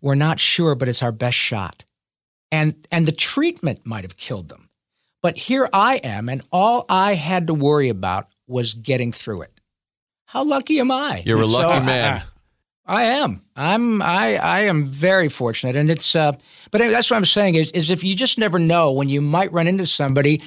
we're not sure, but it's our best shot. And and the treatment might have killed them. But here I am, and all I had to worry about was getting through it. How lucky am I? You're a lucky uh, man. I am. I'm. I. I am very fortunate, and it's. Uh, but anyway, that's what I'm saying is, is if you just never know when you might run into somebody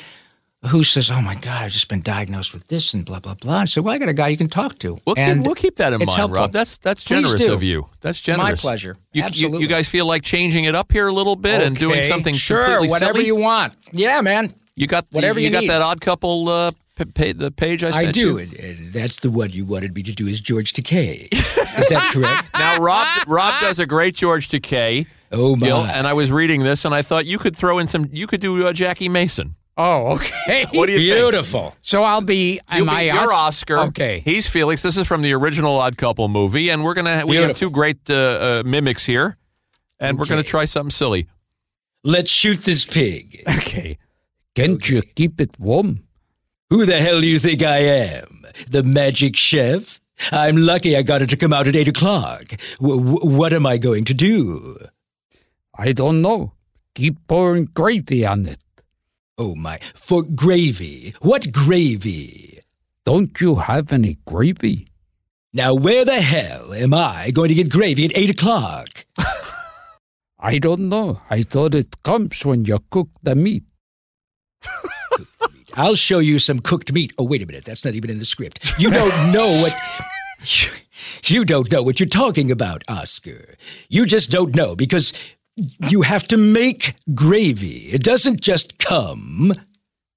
who says, "Oh my God, I've just been diagnosed with this," and blah blah blah, and say, "Well, I got a guy you can talk to." We'll and keep, we'll keep that in mind, helpful. Rob. That's that's Please generous do. of you. That's generous. pleasure. You, you, Absolutely. you guys feel like changing it up here a little bit and doing Okay. something Sure, whatever silly? you want. Yeah, man. You got the, whatever you, you got that odd couple uh, p- the page I sent I do. you. And, and that's the one you wanted me to do is George Takei. Is that correct? Now Rob Rob does a great George Takei. Oh my! Gil, and I was reading this, and I thought you could throw in some. You could do uh, Jackie Mason. Oh, okay. What do you think? Beautiful. So I'll be. You'll Am be, I you're Os- Oscar. Okay. He's Felix. This is from the original Odd Couple movie, and we're gonna we have two great uh, uh, mimics here, and we're gonna try something silly. Let's shoot this pig. Okay. Can't you keep it warm? Who the hell do you think I am? The magic chef? I'm lucky I got it to come out at 8 o'clock. W- w- what am I going to do? I don't know. Keep pouring gravy on it. Oh my, for gravy. What gravy? Don't you have any gravy? Now, where the hell am I going to get gravy at 8 o'clock? I don't know. I thought it comes when you cook the meat. I'll show you some cooked meat. Oh, wait a minute. That's not even in the script. You don't know what. You don't know what you're talking about, Oscar. You just don't know because you have to make gravy. It doesn't just come.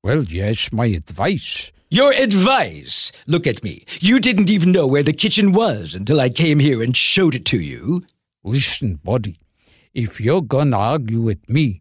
Well, yes, my advice. Your advice. Look at me. You didn't even know where the kitchen was until I came here and showed it to you. Listen, buddy. If you're gonna argue with me,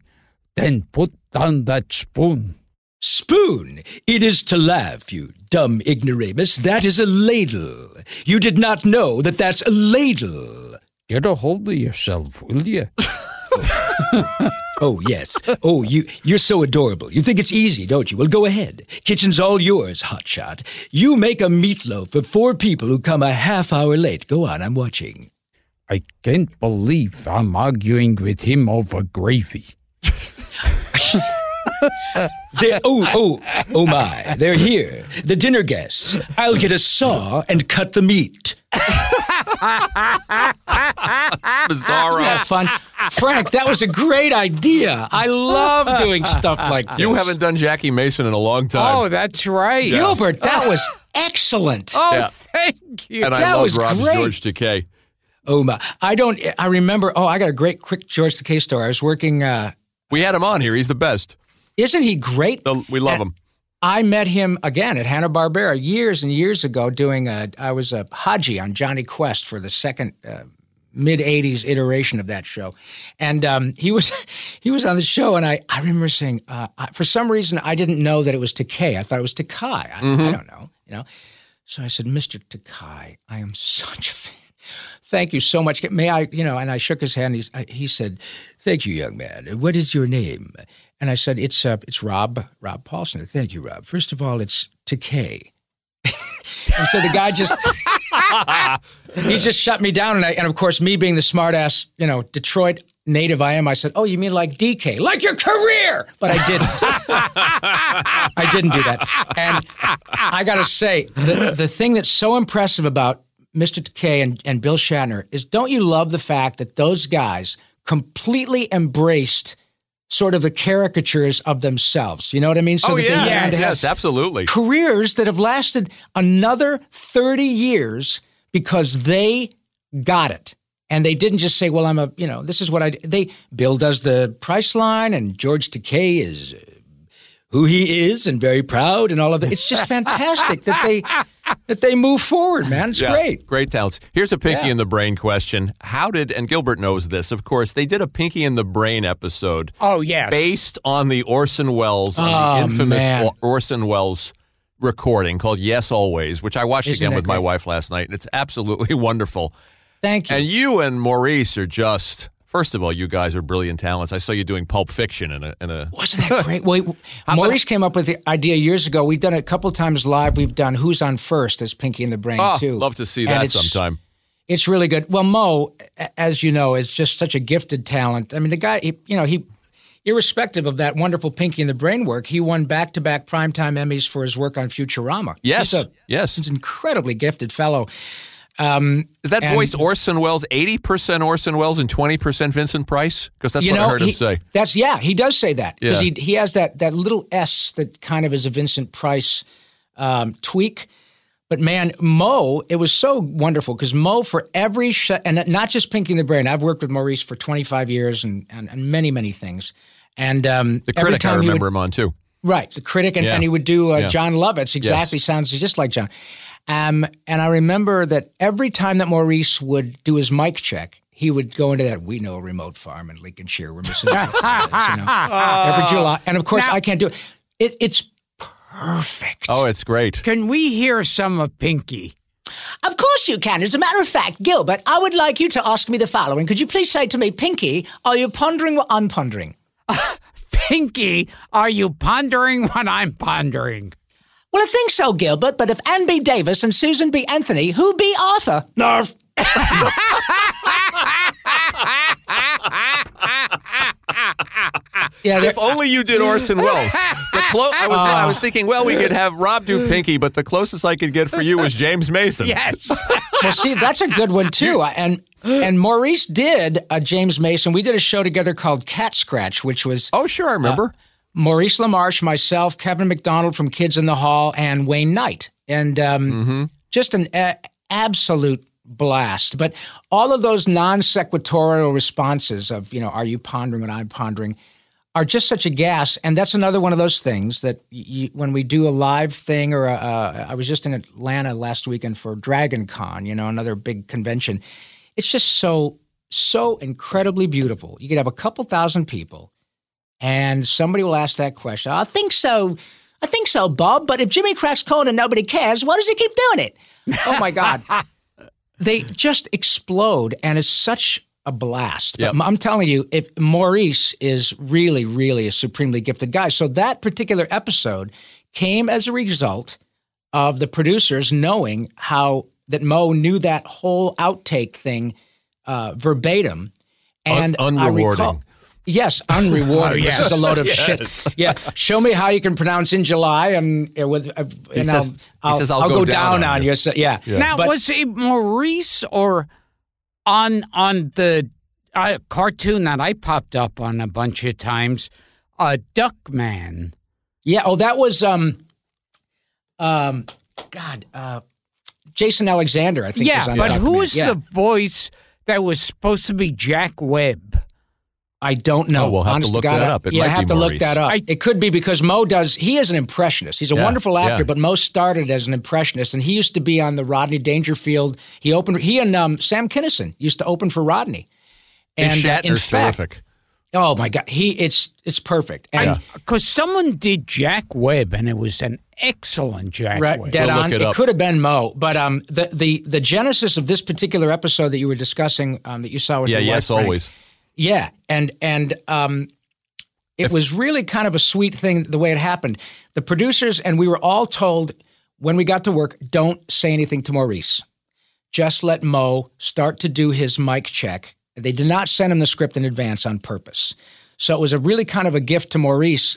then put down that spoon. Spoon. It is to laugh, you dumb ignoramus. That is a ladle. You did not know that that's a ladle. Get a hold of yourself, will you? Oh, yes. Oh, you, you're so adorable. You think it's easy, don't you? Well, go ahead. Kitchen's all yours, hotshot. You make a meatloaf for four people who come a half hour late. Go on, I'm watching. I can't believe I'm arguing with him over gravy. They're, oh, oh, oh my. They're here. The dinner guests. I'll get a saw and cut the meat. Bizarro. Have fun. Frank, that was a great idea. I love doing stuff like this. You haven't done Jackie Mason in a long time. Oh, that's right. Gilbert, that was excellent. Oh, Yeah. thank you. and I that love was Rob's great. George Takei. Oh my! I don't. I remember. Oh, I got a great quick George Takei story. I was working. Uh, We had him on here. He's the best. isn't he great? The- We love him. I met him again at Hanna Barbera years and years ago. Doing a, I was a Hadji on Jonny Quest for the second uh, mid '80s iteration of that show, and um, he was he was on the show, and I I remember saying uh, I, for some reason I didn't know that it was Takei. I thought it was Takai. I, I don't know, you know. So I said, Mr. Takai, I am such a fan. Thank you so much. May I, you know? And I shook his hand. He's, I, he said, "Thank you, young man. What is your name?" And I said, "It's uh, it's Rob Rob Paulsen." Thank you, Rob. First of all, it's Takei. and so the guy just he just shut me down, and I, and of course, me being the smartass, you know, Detroit native I am, I said, "Oh, you mean like DK, like your career?" But I didn't. I didn't do that. And I got to say, the, the thing that's so impressive about Mr. Takei and, and Bill Shatner is don't you love the fact that those guys completely embraced sort of the caricatures of themselves? You know what I mean? So oh, yeah. had to have Yes, absolutely. careers that have lasted another 30 years because they got it. And they didn't just say, well, I'm a, you know, this is what I, they, Bill does the Priceline and George Takei is who he is and very proud and all of that. It's just fantastic that they, that they move forward, man. It's Yeah, great. Great talents. Here's a Pinky Yeah. in the Brain question. How did, and Gilbert knows this, of course, they did a Pinky in the Brain episode Oh, yes. based on the Orson Welles, on Oh, the infamous man. Orson Welles recording called Yes Always, which I watched Isn't again with my wife last night, and it's absolutely wonderful. Thank you. And you and Maurice are just, first of all, you guys are brilliant talents. I saw you doing Pulp Fiction in a, in a Wasn't that great? Maurice came up with the idea years ago. We've done it a couple times live. We've done Who's on First as Pinky in the Brain, oh, too. love to see And that it's- sometime. It's really good. Well, Mo, as you know, is just such a gifted talent. I mean, the guy, he, you know, he, irrespective of that wonderful Pinky and the Brain work, he won back-to-back primetime Emmys for his work on Futurama. Yes, a, yes. he's an incredibly gifted fellow. Is that and- voice Orson Welles, 80% Orson Welles and 20% Vincent Price? Because that's what know, I heard he, him say. That's yeah, he does say that because Yeah. he he has that that little S that kind of is a Vincent Price um, tweak. But man, Mo, it was so wonderful because Mo for every sh- and not just Pinky in the Brain. I've worked with Maurice for 25 years and and, and many many things. And um, The critic, I he would- remember him on too. Right, the critic, and, Yeah. and he would do uh. Jon Lovitz. Exactly, sounds just like John. Um, and I remember that every time that Maurice would do his mic check, he would go into that we know a remote farm in Lincolnshire where Mrs. Buckley lives, you know, every July. And of course, Now- I can't do it. it. It's perfect. Oh, it's great. Can we hear some of Pinky? Of course you can. As a matter of fact, Gilbert, I would like you to ask me the following. Could you please say to me, Pinky, are you pondering what I'm pondering? Pinky, are you pondering what I'm pondering? Well, I think so, Gilbert, but if Anne B. Davis and Susan B. Anthony, who be Arthur? Narf. yeah, If only you did Orson Welles. The clo- I was I was thinking, well, we could have Rob do Pinky, but the closest I could get for you was James Mason. Yes. well, see, that's a good one too. And and Maurice did a James Mason. We did a show together called Catscratch, which was Oh, sure, I remember. Uh, Maurice LaMarche, myself, Kevin McDonald from Kids in the Hall, and Wayne Knight, and um, just an a- absolute blast. But all of those non sequitorial responses of you know, are you pondering what I'm pondering? Are just such a gas, and that's another one of those things that you, when we do a live thing, or a, uh, I was just in Atlanta last weekend for Dragon Con, you know, another big convention. It's just so so incredibly beautiful. You could have a couple thousand people, and somebody will ask that question. I think so. I think so, Bob. But if Jimmy cracks corn and nobody cares, why does he keep doing it? Oh my God. they just explode, and it's such a blast. Yep. I'm telling you, if Maurice is really, really a supremely gifted guy. So that particular episode came as a result of the producers knowing how that Mo knew that whole outtake thing uh, verbatim, and Un- I recall- unrewarding. Yes, unrewarding. yes. This is a load of Yes. shit. Yeah, show me how you can pronounce in July, and uh, with uh, and says- I'll, he says, "I'll go, go down, down on on you." you. So, yeah. Now, But- was it Maurice or on on the uh, cartoon that I popped up on a bunch of times, uh, Duckman? Yeah. Oh, that was um, um, God, uh, Jason Alexander. I think. Yeah, was on but who was Yeah. the voice that was supposed to be Jack Webb? I don't know. Oh, we'll have to Honest look God, that up. It yeah, might I have be to look that up. I- it could be because Mo does. He is an impressionist. He's a Yeah, wonderful actor, yeah. but Mo started as an impressionist, and he used to be on the Rodney Dangerfield. He opened. He and um, Sam Kinison used to open for Rodney. His And uh, in Shatner's fact, terrific. oh my God, he it's it's perfect. And Because someone did Jack Webb, and it was an excellent Jack Right, Webb. dead We'll look on. it It, could have been Mo, but um, the the the genesis of this particular episode that you were discussing, um, that you saw with Yeah, your wife, yes, Frank, always. Yeah, and and um, it was really kind of a sweet thing the way it happened. The producers and we were all told when we got to work, don't say anything to Maurice. Just let Mo start to do his mic check. They did not send him the script in advance on purpose. So it was a really kind of a gift to Maurice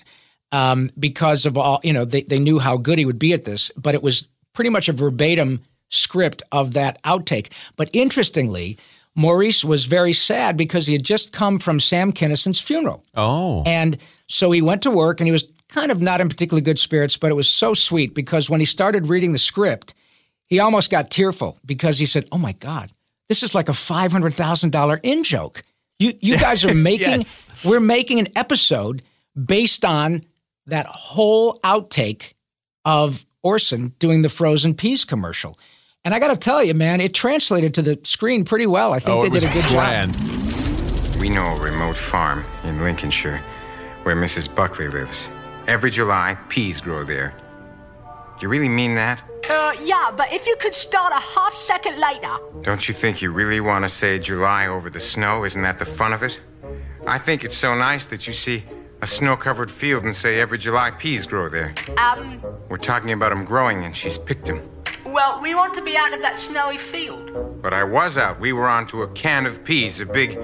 um, because of all, you know, they, they knew how good he would be at this, but it was pretty much a verbatim script of that outtake. But interestingly, Maurice was very sad because he had just come from Sam Kinison's funeral. Oh. And so he went to work and he was kind of not in particularly good spirits, but it was so sweet because when he started reading the script, he almost got tearful because he said, Oh my God, this is like a $500,000 in joke. You, you guys are making, Yes. we're making an episode based on that whole outtake of Orson doing the frozen peas commercial. And I got to tell you, man, it translated to the screen pretty well. I think oh, they did a good grand. job. We know a remote farm in Lincolnshire where Mrs. Buckley lives. Every July, peas grow there. Do you really mean that? Uh, yeah, but if you could start a half second later. Don't you think you really want to say July over the snow? Isn't that the fun of it? I think it's so nice that you see a snow covered field and say every July peas grow there. Um, We're talking about them growing and she's picked 'em. Well, we want to be out of that snowy field. But I was out. We were onto a can of peas, a big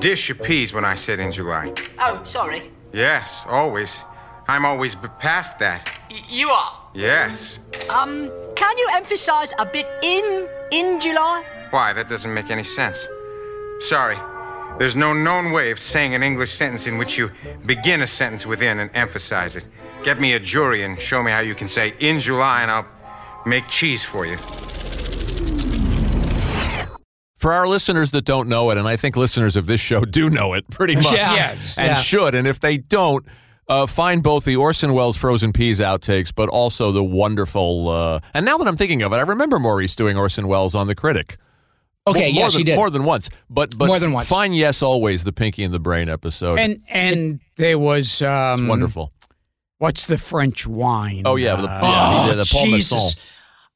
dish of peas when I said in July. Oh, sorry. Yes, always. I'm always past that. Y- you are. Yes. Um, can you emphasize a bit in in July? Why? That doesn't make any sense. Sorry. There's no known way of saying an English sentence in which you begin a sentence within and emphasize it. Get me a jury and show me how you can say in July and I'll make cheese for you. For our listeners that don't know it, and I think listeners of this show do know it pretty much, Yeah. Yes. and Yeah. should, and if they don't, uh, find both the Orson Welles Frozen Peas outtakes, but also the wonderful. Uh, and now that I'm thinking of it, I remember Maurice doing Orson Welles on The Critic. Okay, more yes, than, he did. more than once. But but More than once. Fine, yes, always the Pinky and the Brain episode. And and there was um, it's wonderful. What's the French wine? Oh yeah, the, Uh, yeah, he did the Paul Jesus. Masson.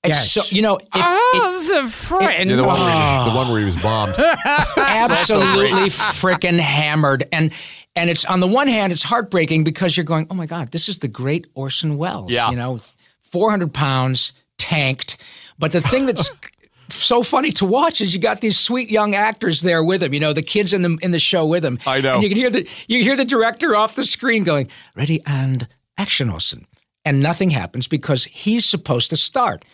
It's Yes. so you know if, oh, the French. Yeah, the, one where he was, the one where he was bombed. absolutely freaking hammered and and it's on the one hand it's heartbreaking because you're going oh my god this is the great orson welles Yeah. you know 400 pounds tanked but the thing that's so funny to watch is you got these sweet young actors there with him you know the kids in the in the show with him I know. and you can hear the you hear the director off the screen going ready and action and nothing happens because he's supposed to start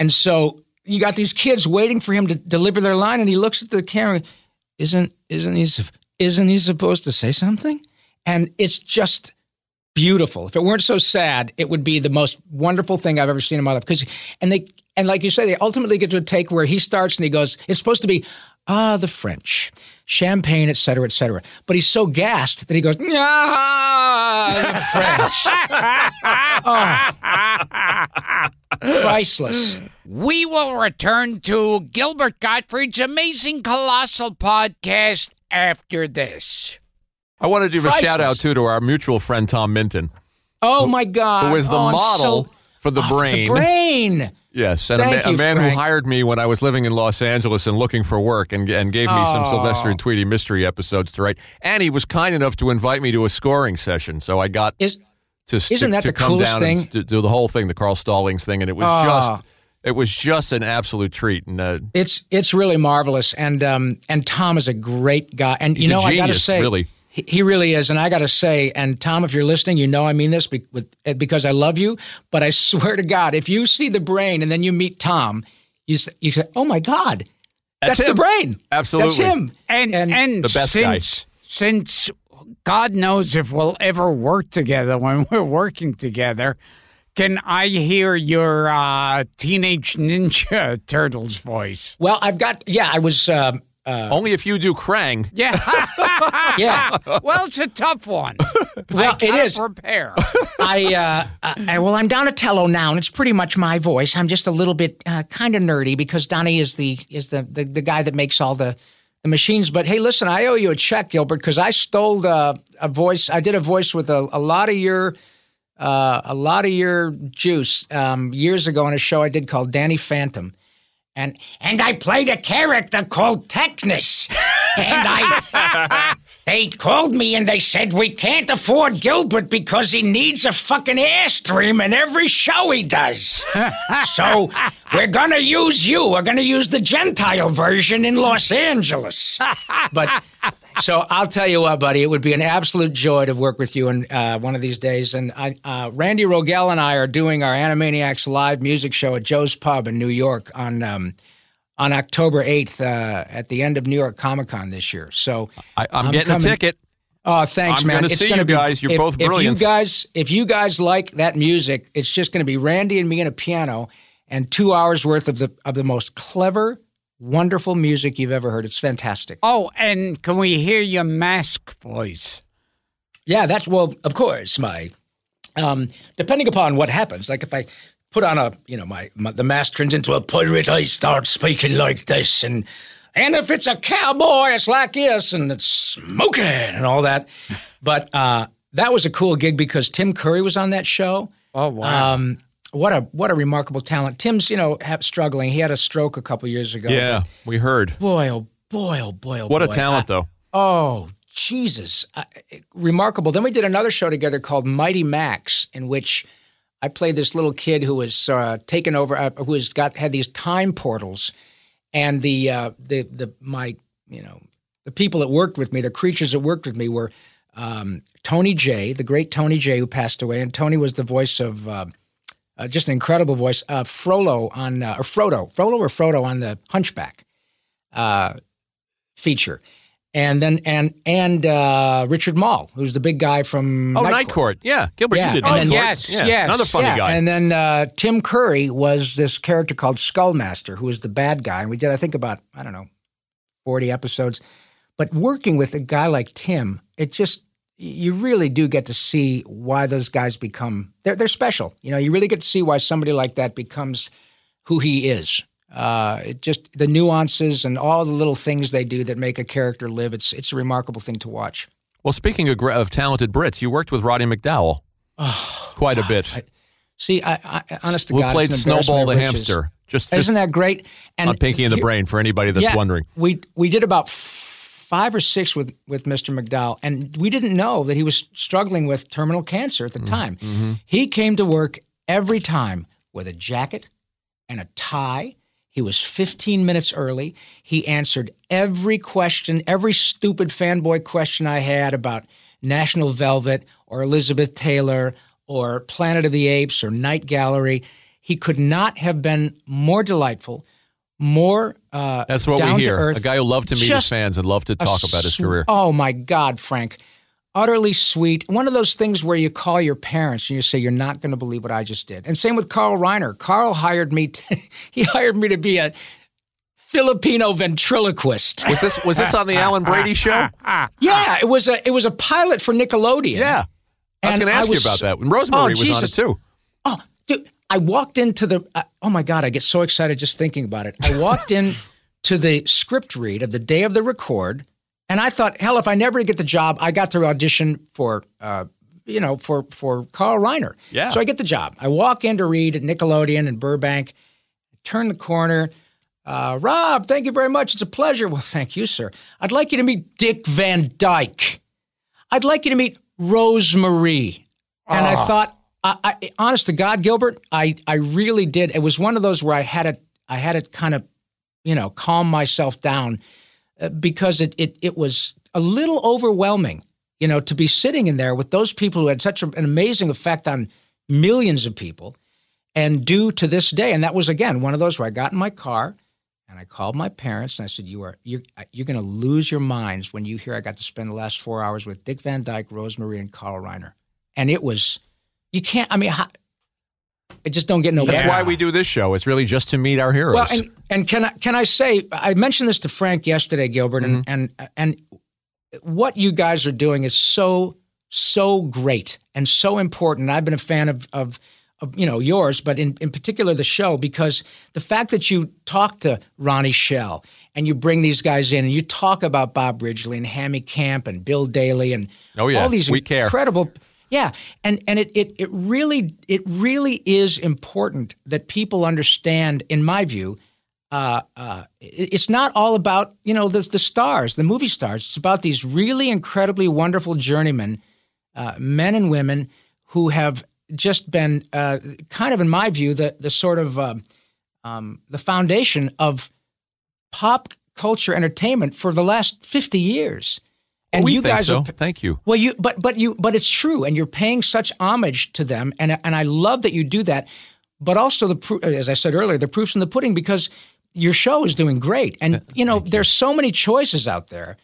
and so you got these kids waiting for him to deliver their line, and he looks at the camera. Isn't isn't he isn't he supposed to say something? And it's just beautiful. If it weren't so sad, it would be the most wonderful thing I've ever seen in my life. Because and they and like you say, they ultimately get to a take where he starts and he goes, "It's supposed to be ah the French." Champagne, et cetera, et cetera. But he's so gassed that he goes, ah, the French. Oh. Priceless. We will return to Gilbert Gottfried's amazing colossal podcast after this. I want to give a shout out too to our mutual friend Tom Minton, Oh my God! who is the Oh, model so- for the Oh, brain. The brain. Yes, and a, Thank ma- a you, man who hired me when I was living in Los Angeles and looking for work, and and gave me some Oh. Sylvester and Tweety mystery episodes to write. And he was kind enough to invite me to a scoring session, so I got Is to Isn't to, that to the come coolest down thing? and do the whole thing, the Carl Stallings thing, and it was Ah. just it was just an absolute treat. And uh, it's it's really marvelous, and um and Tom is a great guy, and He's you a know I got to say, really. He, he really is, and I got to say, and Tom, if you're listening, you know I mean this be, with, eh, because I love you, but I swear to God, if you see the brain and then you meet Tom, you s- you say, oh my God, That's that's, the brain, Absolutely. that's him, And and, The best guy. since since God knows if we'll ever work together when we're working together, can I hear your uh, Teenage Ninja Turtles voice? Well, I've got yeah, I was. Um, uh, only if you do Krang. Yeah. yeah, well, it's a tough one. well, I it. Prepare. I, uh, I, well, I'm Donatello now, and it's pretty much my voice. I'm just a little bit uh, kind of nerdy because Donnie is the is the, the the guy that makes all the the machines. But hey, listen, I owe you a check, Gilbert, because I stole the, a voice. I did a voice with a, a lot of your uh, a lot of your juice um, years ago on a show I did called Danny Phantom. And and I played a character called Technus. And I they called me and they said we can't afford Gilbert because he needs a fucking airstream in every show he does. so we're gonna use you. We're gonna use the Gentile version in Los Angeles. But so I'll tell you what, buddy, it would be an absolute joy to work with you in uh, one of these days. And I, uh, Randy Rogel and I are doing our Animaniacs live music show at Joe's Pub in New York on um, on October eighth uh, at the end of New York Comic Con this year. So I, I'm, I'm getting coming. a ticket. Oh, thanks, I'm man. gonna it's gonna you be, guys. You're if, both If you guys, if you guys like that music, it's just going to be Randy and me and a piano and two hours worth of the of the most clever, wonderful music you've ever heard. It's fantastic. Oh, and can we hear your mask voice? Yeah, that's well, of course, my um depending upon what happens, like if I put on a, you know, my, my the mask turns into a pirate, I start speaking like this and and if it's a cowboy, it's like this and it's smoking and all that. But uh that was a cool gig because Tim Curry was on that show. Oh wow! Um what a what a remarkable talent. Tim's, you know, ha- struggling. He had a stroke a couple years ago. Yeah, we heard. Boy, oh boy, oh boy, oh What a talent, I- though. Oh, Jesus. Uh, remarkable. Then we did another show together called Mighty Max, in which I played this little kid who was uh, taken over, uh, who has got had these time portals, and the uh, the the my you know the people that worked with me, the creatures that worked with me were um, Tony Jay, the great Tony Jay, who passed away, and Tony was the voice of. Uh, just an incredible voice. Uh, Frollo on uh, or Frodo, Frollo or Frodo on the Hunchback uh, feature, and then and and uh, Richard Moll, who's the big guy from Oh, Night Night Court. Yeah, Gilbert, Yeah, you did and Night then- Court. yes, Yeah, yes. Another funny yeah, guy. And then uh, Tim Curry was this character called Skullmaster, who was the bad guy, and we did I think about I don't know forty episodes. But working with a guy like Tim, it just you really do get to see why those guys become they're they're special. You know, you really get to see why somebody like that becomes who he is. Uh, it just the nuances and all the little things they do that make a character live. It's it's a remarkable thing to watch. Well, speaking of, of talented Brits, you worked with Roddy McDowall quite a bit. I- see, I, I honest to Who God, played Snowball the embarrassment of riches. hamster? Just, just Isn't that great? And on Pinky and the Brain for anybody that's yeah, wondering. We we did about five or six with with Mr. McDowall, and we didn't know that he was struggling with terminal cancer Mm-hmm. at the time. He came to work every time with a jacket and a tie. He was 15 minutes early. He answered every question, every stupid fanboy question I had about National Velvet or Elizabeth Taylor or Planet of the Apes or Night Gallery. He could not have been more delightful, more uh, That's what down we hear. earth. A guy who loved to meet his fans and loved to talk about his sw- career. Oh my God, Frank. Utterly sweet. One of those things where you call your parents and you say, You're not going to believe what I just did. And same with Carl Reiner. Carl hired me, to, he hired me to be a Filipino ventriloquist. Was this was this on the Alan Brady show? Yeah, it was a it was a pilot for Nickelodeon. Yeah. I was going to ask you about that. When Rosemary Oh, was on it too. Oh, I walked into the. Uh, oh my God, I get so excited just thinking about it. I walked in to the script read of the day of the record, and I thought, hell, if I never get the job, I got to audition for, uh, you know, for for Carl Reiner. Yeah. So I get the job. I walk in to read at Nickelodeon in Burbank. Turn the corner. Uh, Rob, thank you very much. It's a pleasure. Well, thank you, sir. I'd like you to meet Dick Van Dyke. I'd like you to meet Rosemary. And I thought, I, I, honest to God, Gilbert, I, I really did. It was one of those where I had it, I had it kind of, you know, calm myself down uh, because it, it, it was a little overwhelming, you know, to be sitting in there with those people who had such an amazing effect on millions of people and do to this day. And that was, again, one of those where I got in my car and I called my parents and I said, "You are you're, you're going to lose your minds when you hear I got to spend the last four hours with Dick Van Dyke, Rosemary, and Carl Reiner." And it was, you can't. I mean, how, I just don't get no. That's why we do this show. It's really just to meet our heroes. Well, and and can I can I say I mentioned this to Frank yesterday, Gilbert, and mm-hmm. and and what you guys are doing is so so great and so important. I've been a fan of of, you know yours, but in in particular the show because the fact that you talk to Ronnie Schell and you bring these guys in and you talk about Bob Ridgely and Hammy Camp and Bill Daily and Oh, yeah. all these We care. Yeah and and it, it it really it really is important that people understand in my view uh, uh, it's not all about you know the the stars the movie stars. It's about these really incredibly wonderful journeymen uh, men and women who have just been uh, kind of in my view the the sort of um, um, the foundation of pop culture entertainment for the last 50 years and we you think guys so. are Thank you. well, you but but you but it's true, and you're paying such homage to them, and and I love that you do that. But also the proof, as I said earlier, the proof's in the pudding because your show is doing great, and you know there's so many choices out there,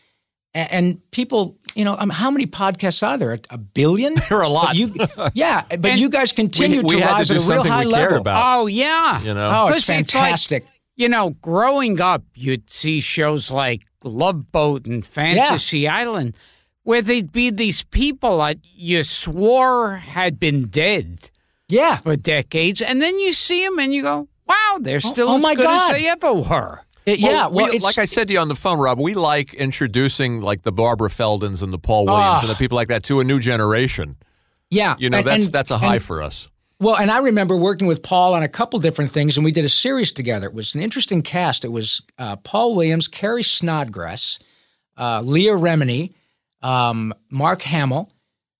and, and people, you know, um, how many podcasts are there? A, a billion? There are a lot. But you, yeah, but And you guys continue we to had to rise do at a real high we cared level. about. Oh yeah, You know? Oh, it's 'Cause like, fantastic. You know, growing up, you'd see shows like Love Boat and Fantasy Island, where they'd be these people that you swore had been dead yeah, for decades, and then you see them and you go, "Wow, they're still oh as my good God. as they ever were." It- Well, yeah. Well, it's, like I said to you on the phone, Rob, we like introducing like the Barbara Feldons and the Paul Williams Ah. and the people like that to a new generation. yeah, You know, and- that's and- that's a high and- for us. Well, and I remember working with Paul on a couple different things, and we did a series together. It was an interesting cast. It was uh, Paul Williams, Carrie Snodgress, uh, Leah Remini, um, Mark Hamill,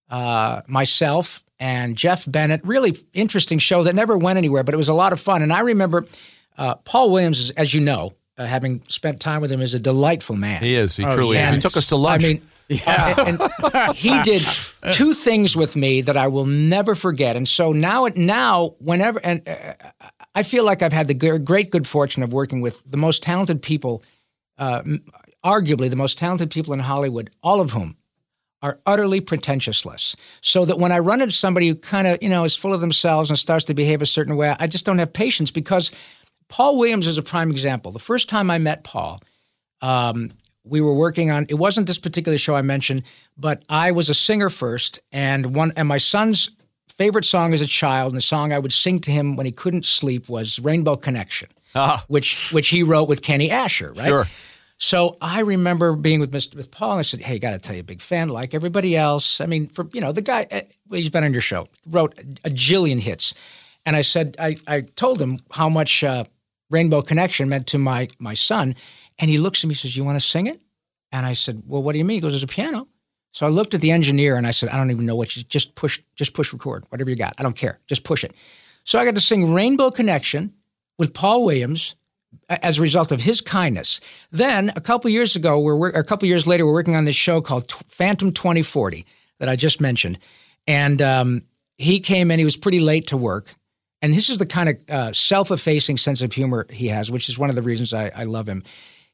uh, myself, and Jeff Bennett. Really interesting show that never went anywhere, but it was a lot of fun. And I remember uh, Paul Williams, as you know, uh, having spent time with him, is a delightful man. He is. He Oh, truly yeah. is. He took us to lunch. I mean, uh, and, he did two things with me that I will never forget. And so now, now, whenever, and uh, I feel like I've had the great good fortune of working with the most talented people, uh, arguably the most talented people in Hollywood, all of whom are utterly pretentiousness. So that when I run into somebody who kind of, you know, is full of themselves and starts to behave a certain way, I just don't have patience because Paul Williams is a prime example. The first time I met Paul, um, we were working on it wasn't this particular show I mentioned, but I was a singer first, and one and my son's favorite song as a child, and the song I would sing to him when he couldn't sleep was Rainbow Connection. which which he wrote with Kenny Ascher, right? Sure. So I remember being with Mr. with Paul, and I said, "Hey, got to tell you, big fan, like everybody else. I mean, for you know, the guy, well, he's been on your show, wrote a jillion hits." And I said, I, I told him how much uh, Rainbow Connection meant to my my son, and he looks at me, and says, "You want to sing it?" And I said, "Well, what do you mean?" He goes, "There's a piano." So I looked at the engineer and I said, "I don't even know what you just push, just push record, whatever you got. I don't care, just push it." So I got to sing Rainbow Connection with Paul Williams as a result of his kindness. Then a couple years ago, we're a couple years later, we're working on this show called Phantom 2040 that I just mentioned, and um, he came in. He was pretty late to work, and this is the kind of uh, self-effacing sense of humor he has, which is one of the reasons I, I love him.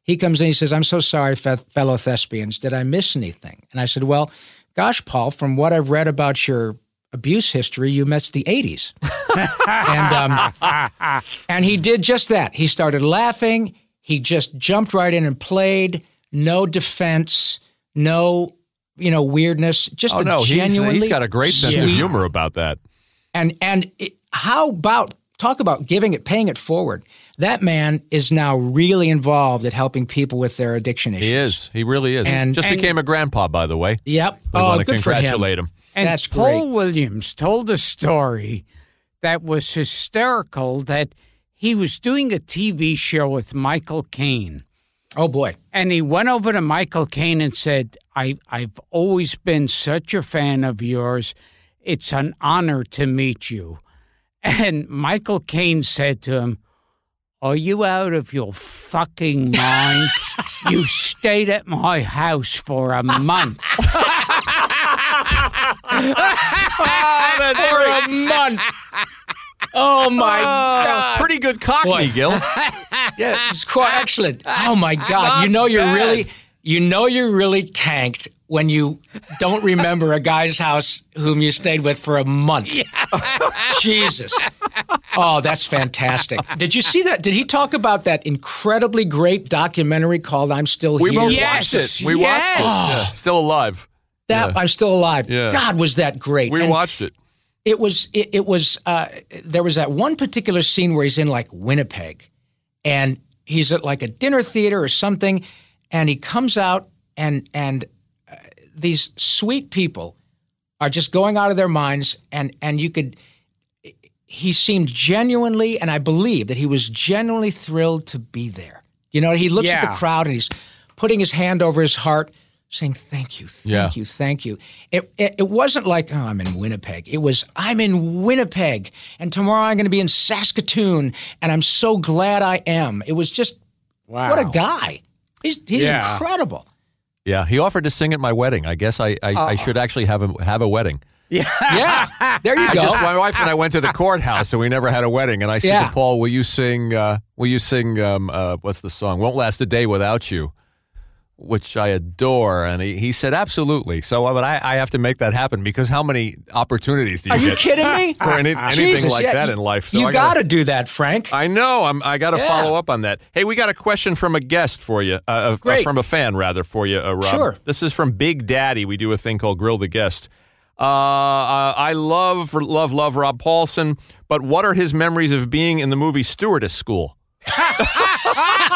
He comes in, he says, "I'm so sorry, fe- fellow thespians. Did I miss anything?" And I said, "Well, gosh, Paul, from what I've read about your abuse history, you missed the '80s." and um, and he did just that. He started laughing. He just jumped right in and played. No defense. No, you know, weirdness. Just Oh a no, he's, he's got a great sense of humor about that. And and it, how about talk about giving it, paying it forward? That man is now really involved at helping people with their addiction issues. He is. He really is. And- Just and- became a grandpa, by the way. Yep. We oh, want to good for congratulate him. And That's Paul great. Williams told a story that was hysterical that he was doing a TV show with Michael Caine. Oh boy. And he went over to Michael Caine and said, I, I've always been such a fan of yours. It's an honor to meet you. And Michael Caine said to him, Are you out of your fucking mind? you stayed at my house for a month. Ah, for a month. Oh my ah. God. Pretty good cockney, Gil. Yeah, it's quite excellent. Oh my God! You know you're really, you know you're really tanked when you don't remember a guy's house whom you stayed with for a month. Jesus. Oh, that's fantastic. Did you see that? Did he talk about that incredibly great documentary called "I'm Still We Here"? both Yes, watched it. We yes. watched it. Yeah, Still alive. That Yeah. I'm still alive. Yeah. God, was that great? We And- watched it. it was it, it was uh, there was that one particular scene where he's in like Winnipeg, and he's at like a dinner theater or something, and he comes out and and these sweet people are just going out of their minds, and and you could. He seemed genuinely, and I believe that he was genuinely thrilled to be there. You know, he looks at the crowd and he's putting his hand over his heart, saying, "Thank you, thank Yeah. you, thank you." It, it it wasn't like, "Oh, I'm in Winnipeg." It was, "I'm in Winnipeg, and tomorrow I'm going to be in Saskatoon, and I'm so glad I am." It was just, Wow. what a guy! He's he's Yeah. incredible. Yeah, he offered to sing at my wedding. I guess I, I, I should actually have a, have a wedding. Yeah, yeah. there you I go. just, my wife and I went to the courthouse and we never had a wedding. And I said Yeah. to Paul, "Will you sing? Uh, will you sing? Um, uh, what's the song? Won't last a day without you." Which I adore, and he, he said absolutely. So, uh, but I, I have to make that happen because how many opportunities do you Are you get kidding me? for any, anything Jesus, like yeah, that you- in life? So you got to do that, Frank. I know. I'm, I got to Yeah. follow up on that. Hey, we got a question from a guest for you, uh, uh, from a fan rather for you, uh, Rob. Sure. This is from Big Daddy. We do a thing called Grill the Guest. Uh, uh, I love, love, love Rob Paulsen, but what are his memories of being in the movie Stewardess School?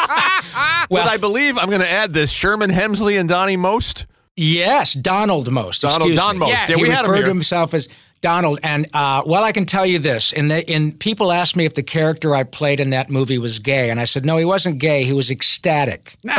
Well- With, I believe I'm going to add this Sherman Hemsley and Donnie Most. Yes, Donald Most. Donald- Don me. Most. Yeah, Yeah, he we had him referred to himself as Donald. And uh, well, I can tell you this: in the in people asked me if the character I played in that movie was gay, and I said no, he wasn't gay. He was ecstatic. um,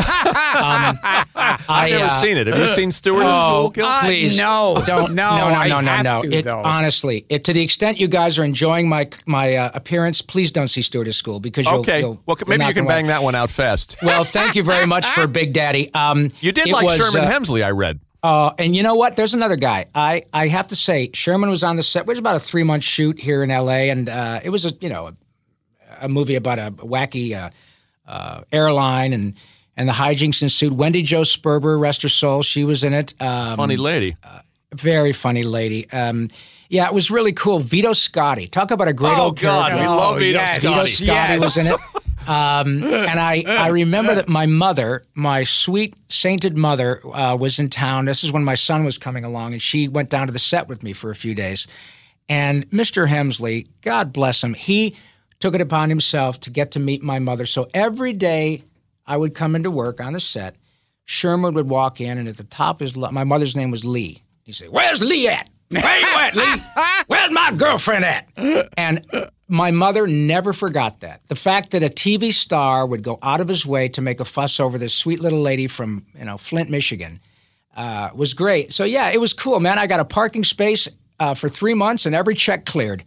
I've I, never uh, seen it. Have you seen Stewardess Oh, School? Gil? Uh, please, no. don't, No, no, no, I no, no, have no. to, it, honestly, it, to the extent you guys are enjoying my my uh, appearance, please don't see Stewardess School because you'll, Okay. you'll, well, maybe you can away. bang that one out fast. Well, thank you very much for Big Daddy. Um, You did like was, Sherman uh, Hemsley, I read. Uh, and you know what? There's another guy. I, I have to say, Sherman was on the set. It was about a three month shoot here in L.A. and uh, it was a you know a, a movie about a wacky uh, uh, airline and and the hijinks ensued. Wendy Jo Sperber, rest her soul, she was in it. Um, Funny lady. very funny lady. Um, yeah, it was really cool. Vito Scotti, talk about a great Oh, old God, character. we love Oh, Vito yes. Vito Scotti. Scotti Yes. was in it. Um, and I, I remember that my mother, my sweet sainted mother, uh, was in town. This is when my son was coming along, and she went down to the set with me for a few days. And Mr. Hemsley, God bless him, he took it upon himself to get to meet my mother. So every day I would come into work on the set. Sherman would walk in, and at the top is my mother's name was Lee. He'd say, "Where's Lee at? Where you at, Lee? Where's my girlfriend at?" And my mother never forgot that. The fact that a TV star would go out of his way to make a fuss over this sweet little lady from you know Flint, Michigan, uh, was great. So yeah, it was cool, man. I got a parking space uh, for three months, and every check cleared.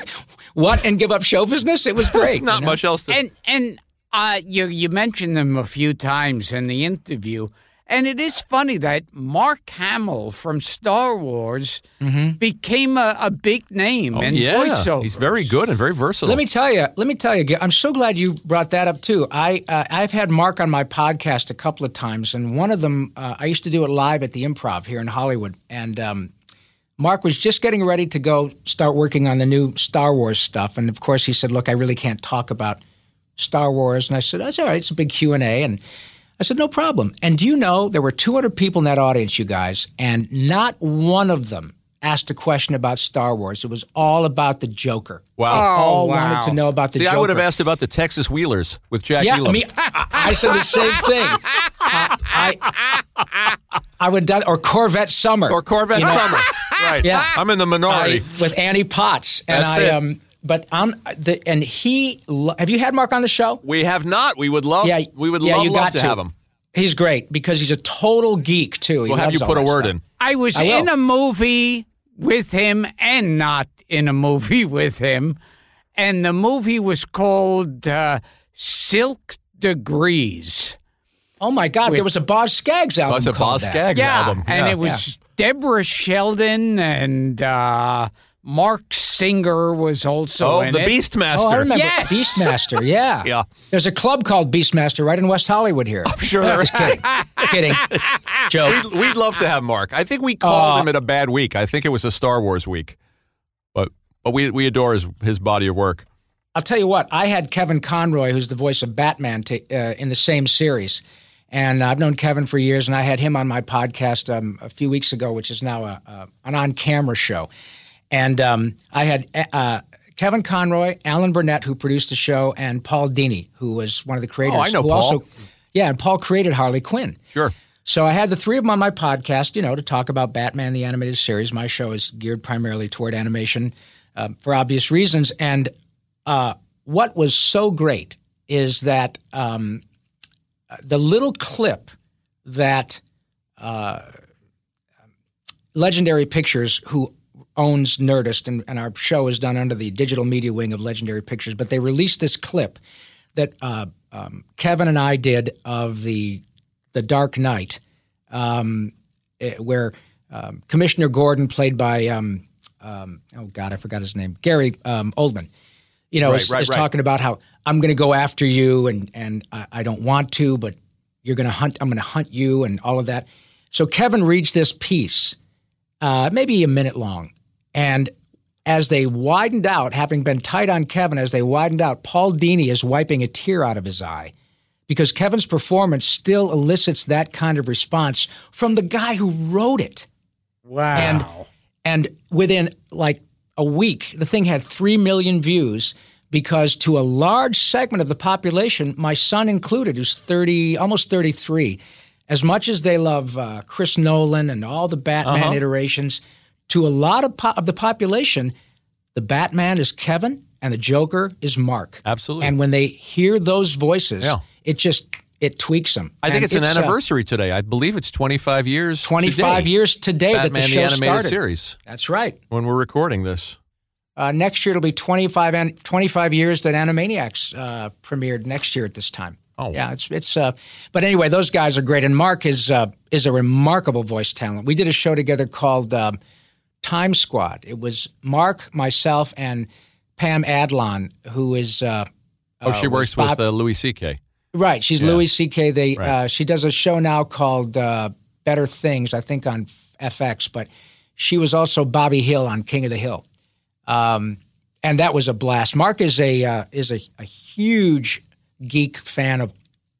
what and give up show business? It was great. Not you know? much else to. And and uh, you you mentioned them a few times in the interview, and it is funny that Mark Hamill from Star Wars became a, a big name Oh, in yeah, voiceover. he's very good and very versatile. Let me tell you. Let me tell you. I'm so glad you brought that up too. I uh, I've had Mark on my podcast a couple of times, and one of them uh, I used to do it live at the Improv here in Hollywood, and um, Mark was just getting ready to go start working on the new Star Wars stuff, and of course he said, "Look, I really can't talk about Star Wars," and I said, "That's all right. It's a big Q and A," and I said, "No problem." And do you know there were 200 people in that audience, you guys, and not one of them asked a question about Star Wars. It was all about the Joker. Wow. They all Oh, wow. wanted to know about the See, Joker. I would have asked about the Texas Wheelers with Jack Yeah, Elam. I mean, I, I said the same thing. Uh, I, I would done or Corvette Summer or Corvette you know? Summer. right. Yeah. I'm in the minority. I- with Annie Potts, and That's I it. um. But I'm the and he. Have you had Mark on the show? we have not. We would love. Yeah, we would yeah, love, you love got to, to. have him. He's great because he's a total geek too. He We'll have you put a word stuff. in. I was I in a movie with him and not in a movie with him. And the movie was called uh, Silk Degrees. Oh my God! there was a Boz Scaggs album. Oh, it's a called Boz that. Scaggs yeah. album. And it was Deborah Shelton and uh, Marc Singer was also Oh, in the it. Beastmaster. Oh, I remember Yes. Beastmaster. Yeah, Yeah. There's a club called Beastmaster right in West Hollywood here. I'm sure there is. kidding. kidding. Joke. We'd, we'd love to have Mark. I think we called Oh. him at a bad week. I think it was a Star Wars week, but but we we adore his his body of work. I'll tell you what. I had Kevin Conroy, who's the voice of Batman, to, uh, in the same series, and I've known Kevin for years, and I had him on my podcast um, a few weeks ago, which is now a, a, an on-camera show, and um, I had uh, Kevin Conroy, Alan Burnett, who produced the show, and Paul Dini, who was one of the creators. Oh, I know who Paul. Also, yeah, and Paul created Harley Quinn. Sure. So I had the three of them on my podcast, you know, to talk about Batman the animated series. My show is geared primarily toward animation um, for obvious reasons. And uh, what was so great is that um, the little clip that uh, Legendary Pictures, who owns Nerdist, and, and our show is done under the digital media wing of Legendary Pictures, but they released this clip that uh, um, Kevin and I did of the the Dark Knight, um, eh, where um, Commissioner Gordon, played by um, um, oh god, I forgot his name, Gary um, Oldman, you know, Right, is, right, is right. talking about how I'm going to go after you, and and I, I don't want to, but you're going to hunt. I'm going to hunt you, and all of that. So Kevin reads this piece, uh, maybe a minute long, and as they widened out, having been tight on Kevin, as they widened out, Paul Dini is wiping a tear out of his eye because Kevin's performance still elicits that kind of response from the guy who wrote it. Wow. And and within like a week, the thing had three million views because to a large segment of the population, my son included, who's thirty, almost thirty-three, as much as they love uh, Chris Nolan and all the Batman Uh-huh. iterations, to a lot of po- of the population, the Batman is Kevin and the Joker is Mark. Absolutely. And when they hear those voices, Yeah. it just it tweaks them. I think And it's an uh, anniversary today. I believe it's 25 years. 25 today. years today that the Batman show the animated started. series. That's right. When we're recording this, Uh, next year it'll be 25, an- 25 years that Animaniacs uh, premiered next year at this time. Oh. yeah, it's it's. Uh, but anyway, those guys are great, and Mark is uh, is a remarkable voice talent. We did a show together called um, Time Squad. It was Mark, myself, and Pam Adlon, who is. Uh, oh, uh, she was works Bob- with uh, Louis C.K. Right. She's Yeah. Louis C.K. They Right. uh, she does a show now called uh, Better Things, I think on FX. But she was also Bobby Hill on King of the Hill, um, and that was a blast. Mark is a uh, is a, a huge geek fan of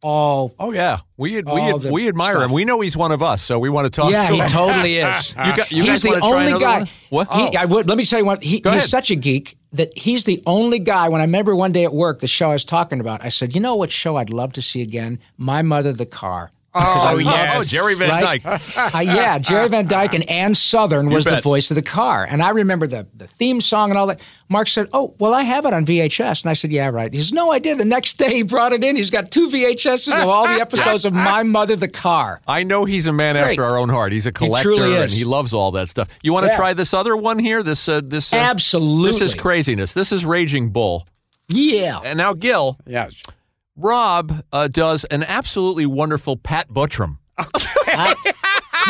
all. Oh yeah, we ad- we ad- we admire stuff. him. We know he's one of us, so we want to talk to him. yeah, to he him. totally is. You got- you he's the only guy. one? What? He, Oh. I would. Let me tell you what. He, Go he's such a geek that he's the only guy. When I remember one day at work, the show I was talking about, I said, "You know what show I'd love to see again? My Mother, the Car." Because Oh, love- yes. Oh, Jerry Van right? Dyke. Uh, yeah, Jerry Van Dyke and Ann Sothern You was the voice of the car. And I remember the, the theme song and all that. Mark said, Oh, well, I have it on VHS. And I said, Yeah, right. He says, No, I did. The next day he brought it in. He's got two VHSs of all the episodes of My Mother, the Car. I know he's a man Great. after our own heart. He's a collector truly and he loves all that stuff. You want to Yeah. try this other one here? This uh, this uh, Absolutely. This is craziness. This is Raging Bull. Yeah. And now Gil, Yes. Rob uh, does an absolutely wonderful Pat Buttram.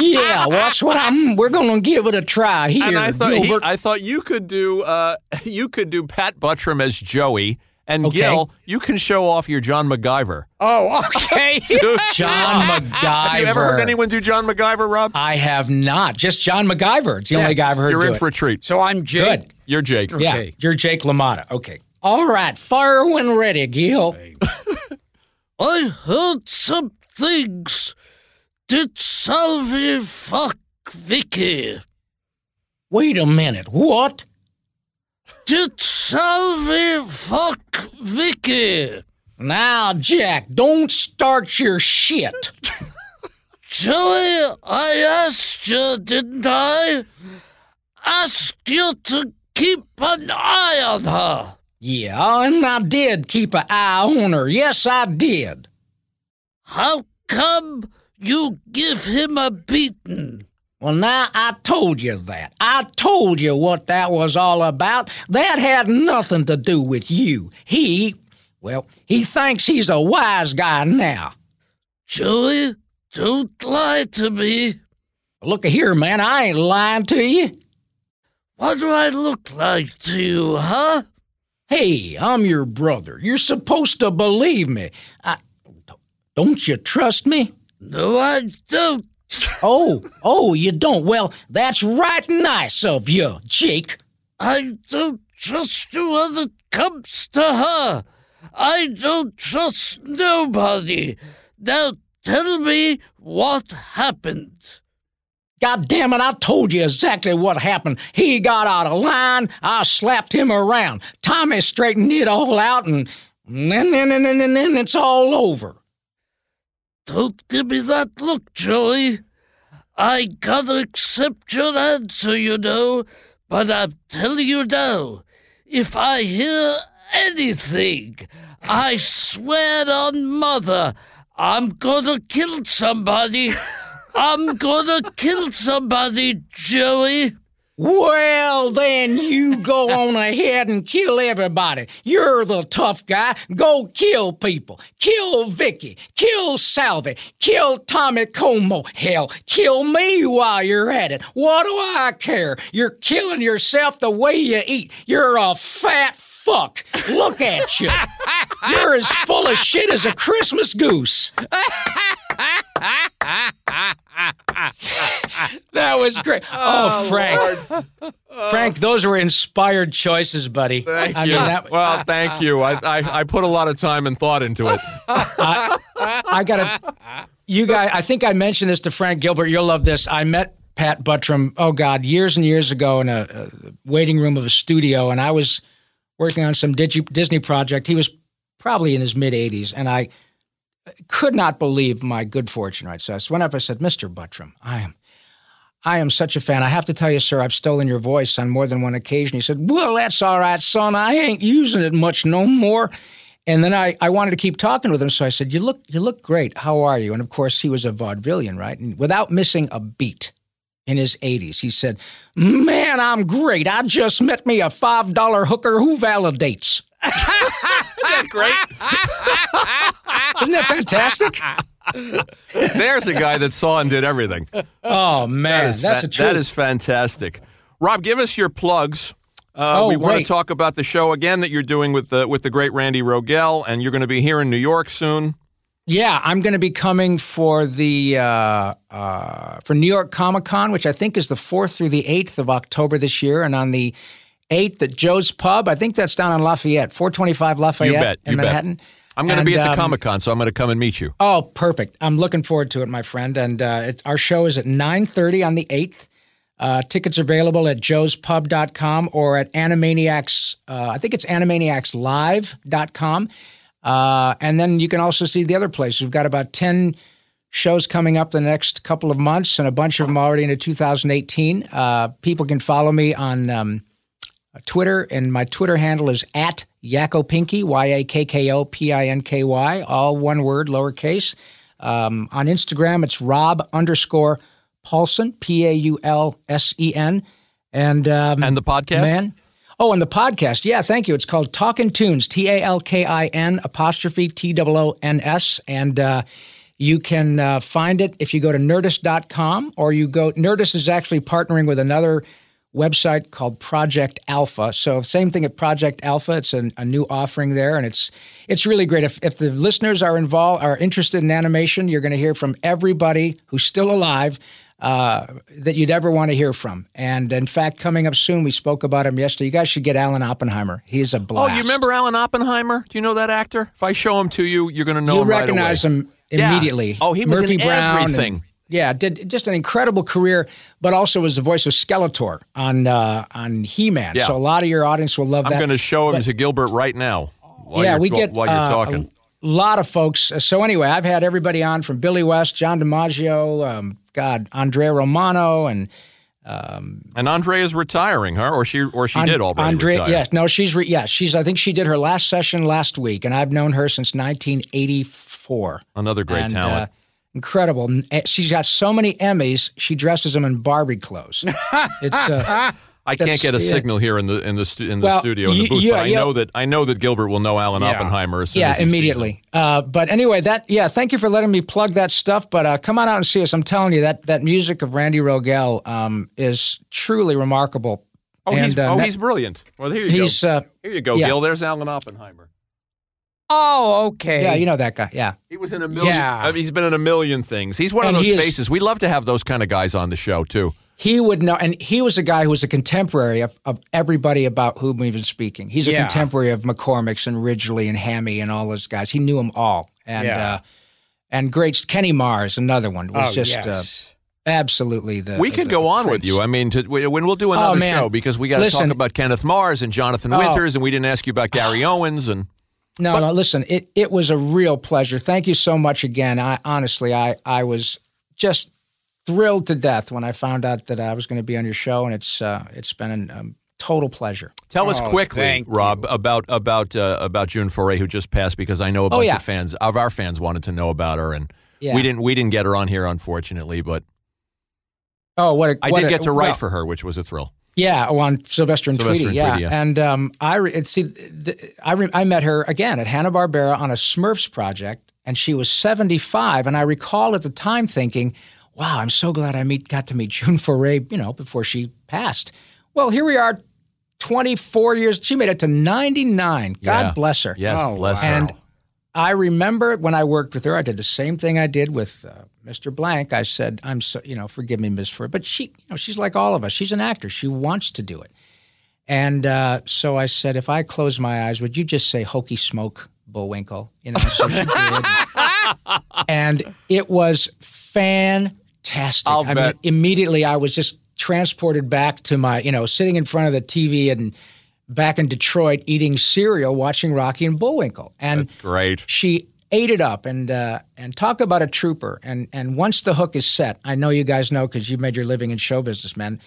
Yeah, well, that's what I'm. We're going to give it a try here, and I thought he, I thought you could do uh, you could do Pat Buttram as Joey and Okay. Gil. You can show off your John McGiver. Oh, okay. John McGiver. Have you ever heard anyone do John McGiver, Rob? I have not. Just John McGiver. It's the only guy I've heard You're do in it. for a treat. so I'm Jake. Good. You're Jake. Yeah, you're Jake LaMotta. Okay. All right, fire when ready, Gil. I heard some things. Did Salvi fuck Vicky? Wait a minute. What? Did Salvi fuck Vicky? Now, Jack, don't start your shit. Joey, I asked you, didn't I? Asked you to keep an eye on her. Yeah, and I did keep an eye on her. Yes, I did. How come you give him a beating? Well, now I told you that. I told you what that was all about. That had nothing to do with you. He, well, he thinks he's a wise guy now. Joey, don't lie to me. Look here, man, I ain't lying to you. What do I look like to you, huh? Hey, I'm your brother. You're supposed to believe me. I, don't you trust me? No, I don't. Oh, oh, you don't? Well, that's right nice of you, Jake. I don't trust you when it comes to her. I don't trust nobody. Now tell me what happened. God damn it, I told you exactly what happened. He got out of line, I slapped him around. Tommy straightened it all out, and then, then, then, then, then it's all over. Don't give me that look, Joey. I gotta accept your answer, you know, but I'm telling you now, if I hear anything, I swear on Mother, I'm gonna kill somebody. I'm gonna kill somebody, Joey. Well, then you go on ahead and kill everybody. You're the tough guy. Go kill people. Kill Vicky. Kill Salvi. Kill Tommy Como. Hell, kill me while you're at it. What do I care? You're killing yourself the way you eat. You're a fat fuck. Look at you. You're as full of shit as a Christmas goose. That was great. Oh, oh Frank. Frank, those were inspired choices, buddy. Thank I you. mean, that, well, thank you. I, I I put a lot of time and thought into it. I gotta. You guys, I think I mentioned this to Frank Gilbert. You'll love this. I met Pat Buttram. Oh God, years and years ago in a, a waiting room of a studio, and I was working on some Digi- Disney project. He was probably in his mid 80s, and I could not believe my good fortune. Right, so I went up. I said, "Mr. Buttram, I am." I am such a fan. I have to tell you, sir, I've stolen your voice on more than one occasion. He said, Well, that's all right, son. I ain't using it much no more. And then I, I wanted to keep talking with him, so I said, "You look you look great. How are you?" And of course, he was a vaudevillian, right? And without missing a beat, in his 80s, he said, "Man, I'm great. I just met me a five dollar hooker who validates." Isn't that great? Isn't that fantastic? There's a guy that saw and did everything. Oh man, That is that's fa- the truth. That is fantastic. Rob, give us your plugs. Uh, Oh, we want to talk about the show again that you're doing with the with the great Randy Rogel, and you're going to be here in New York soon. Yeah, I'm going to be coming for the uh, uh, for New York Comic Con, which I think is the fourth through the eighth of October this year, and on the eighth at Joe's Pub. I think that's down on Lafayette, 425 Lafayette bet, in you bet. Manhattan. I'm going to be at the um, Comic Con, so I'm going to come and meet you. Oh, perfect. I'm looking forward to it, my friend. And uh, it's, our show is at 9.30 on the 8th. Uh, tickets available at joespub.com or at Animaniacs. Uh, I think it's animaniacslive.com. Uh, and then you can also see the other places. We've got about 10 shows coming up the next couple of months and a bunch of them already into 2018. Uh, people can follow me on um, Twitter, and my Twitter handle is at Yakko Pinky, Y A K K O P I N K Y, all one word, lowercase. Um, on Instagram, it's Rob underscore Paulsen, P A U L S E N. And um, And the podcast? man. Oh, and the podcast. Yeah, thank you. It's called Talkin' Toons, T A L K I N apostrophe T O O N S. And uh, you can uh, find it if you go to nerdist.com or you go, Nerdist is actually partnering with another website called Project Alpha. So same thing at Project Alpha. It's an, a new offering there, and it's it's really great. If if the listeners are involved are interested in animation, you're going to hear from everybody who's still alive. Uh, that you'd ever want to hear from. And in fact, coming up soon, we spoke about him yesterday. You guys should get Alan Oppenheimer. He's a blast. Oh, you remember Alan Oppenheimer? Do you know that actor? If I show him to you, you're going to know you him right recognize away. him Yeah. immediately. Oh, he was Murphy in Brown and- everything. Yeah, did just an incredible career, but also was the voice of Skeletor on uh, on He Man. Yeah. So a lot of your audience will love I'm that. going to show him But- to Gilbert right now. While yeah, you're, we get while you're uh, talking. a lot of folks. So anyway, I've had everybody on from Billy West, John DiMaggio, um, God, Andrea Romano, and and Andre is retiring, huh? Or she or she An- did already Andre, retire. yes, no, she's re, yeah, she's. I think she did her last session last week, and I've known her since 1984. Another great And, talent. uh, incredible. Eh, She's got so many Emmys. She dresses them in Barbie clothes. It's. Uh, I can't get a yeah. signal here in the in the stu- in the Well, studio in the you- booth, yeah, but I know that I know that Gilbert will know Alan Oppenheimer as soon yeah, as he sees him. immediately. Uh, but anyway, that yeah, thank you for letting me plug that stuff. But uh, come on out and see us. I'm telling you that that music of Randy Rogel um, is truly remarkable. Oh, he's uh, oh that- he's brilliant. Well, here you he's, go. Uh, here you go, yeah. Gil. There's Alan Oppenheimer. Oh, okay. yeah, you know that guy. Yeah. He was in a million. Yeah. I mean, he's been in a million things. He's one And of he those is- faces. We love to have those kind of guys on the show too. He would know, and he was a guy who was a contemporary of, of everybody about whom we've been speaking. He's a Yeah. contemporary of McCormick's and Ridgely and Hammy and all those guys. He knew them all, and Yeah. uh, and great Kenny Mars, another one was Oh, just yes. uh, absolutely the. We could the go on with you. I mean, to, we- when we'll do another Oh, show because we got to talk about Kenneth Mars and Jonathan Oh. Winters, and we didn't ask you about Gary Owens and. No, no. Listen, it it was a real pleasure. Thank you so much again. I honestly, I I was just thrilled to death when I found out that I was going to be on your show, and it's uh, it's been a um, total pleasure. Tell us Oh, quickly, thank Rob, about about uh, about June Foray, who just passed, because I know a bunch Oh, yeah. of fans of our fans wanted to know about her, and Yeah. we didn't we didn't get her on here, unfortunately, but Oh, what a, I what did a- get to write well, for her, which was a thrill. Yeah, oh, on Sylvester and Sylvester Tweety. and yeah. Tweety, yeah. and um, I re- see, the, I re- I met her again at Hanna Barbera on a Smurfs project, and she was seventy five. And I recall at the time thinking, "Wow, I'm so glad I meet got to meet June Foray, you know, before she passed." Well, here we are, twenty four years. She made it to ninety nine. God Yeah. bless her. Yes, Oh, bless wow. her. And I remember when I worked with her, I did the same thing I did with uh, Mr. Blanc. I said, "I'm so, you know, forgive me, Miss Foray, but she, you know, she's like all of us. She's an actor. She wants to do it." And uh, so I said, "If I close my eyes, would you just say hokey smoke, Bullwinkle?" You know, so she did. and it was fantastic. I'll I bet. mean, immediately I was just transported back to my, you know, sitting in front of the TV and back in Detroit eating cereal, watching Rocky and Bullwinkle. And That's great. she ate it up and uh, and talk about a trooper. And and once the hook is set, I know you guys know because you've made your living in show business, man.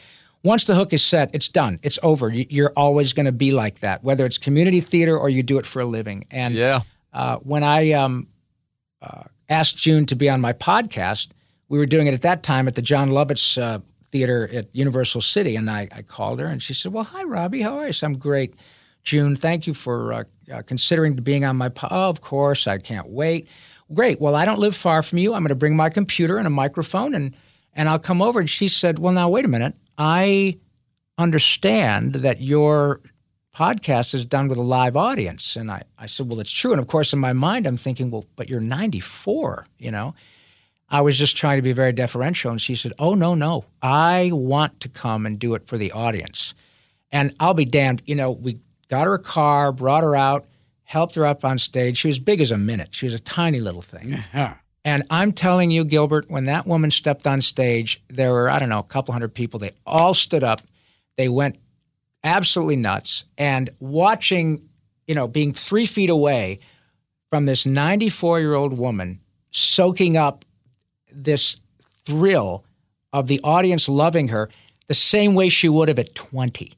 Once the hook is set, it's done. It's over. You- You're always going to be like that, whether it's community theater or you do it for a living. And Yeah. uh, when I um, uh, asked June to be on my podcast, we were doing it at that time at the Jon Lovitz uh, Theater at Universal City, and I, I called her and she said, "Well, hi, Robbie, how are you?" Said, "I'm great, June. Thank you for uh, uh, considering being on my. Po- oh, of course, I can't wait. Great. Well, I don't live far from you. I'm going to bring my computer and a microphone, and and I'll come over." And she said, "Well, now wait a minute. I understand that your podcast is done with a live audience. And I, I said, Well, it's true. And of course, in my mind, I'm thinking, Well, but you're 94, you know? I was just trying to be very deferential. And she said, Oh, no, no. I want to come and do it for the audience. And I'll be damned. You know, we got her a car, brought her out, helped her up on stage. She was big as a minute. She was a tiny little thing. And I'm telling you, Gilbert, when that woman stepped on stage, there were, I don't know, a couple hundred people. They all stood up. They went absolutely nuts. And watching, you know, being three feet away from this 94 year old woman soaking up this thrill of the audience loving her the same way she would have at 20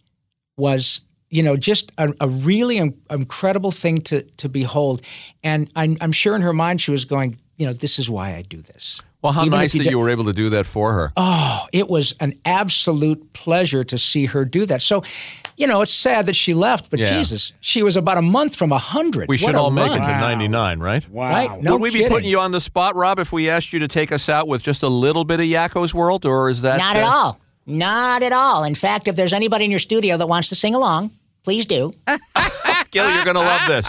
was you know just a, a really in- incredible thing to to behold and I'm, I'm sure in her mind she was going you know this is why i do this Well, how Even if nice that don't- you were able to do that for her. Oh, it was an absolute pleasure to see her do that. So, you know, it's sad that she left, but Yeah. Jesus, she was about a month from a hundred. we What should a all make run. it to 99, right? Wow. Right? No Would we be putting you on the spot, Rob, if we asked you to take us out with just a little bit of Yakko's World, or is that Not at uh, all. Not at all. In fact, if there's anybody in your studio that wants to sing along, please do. Gil, you're going to love this.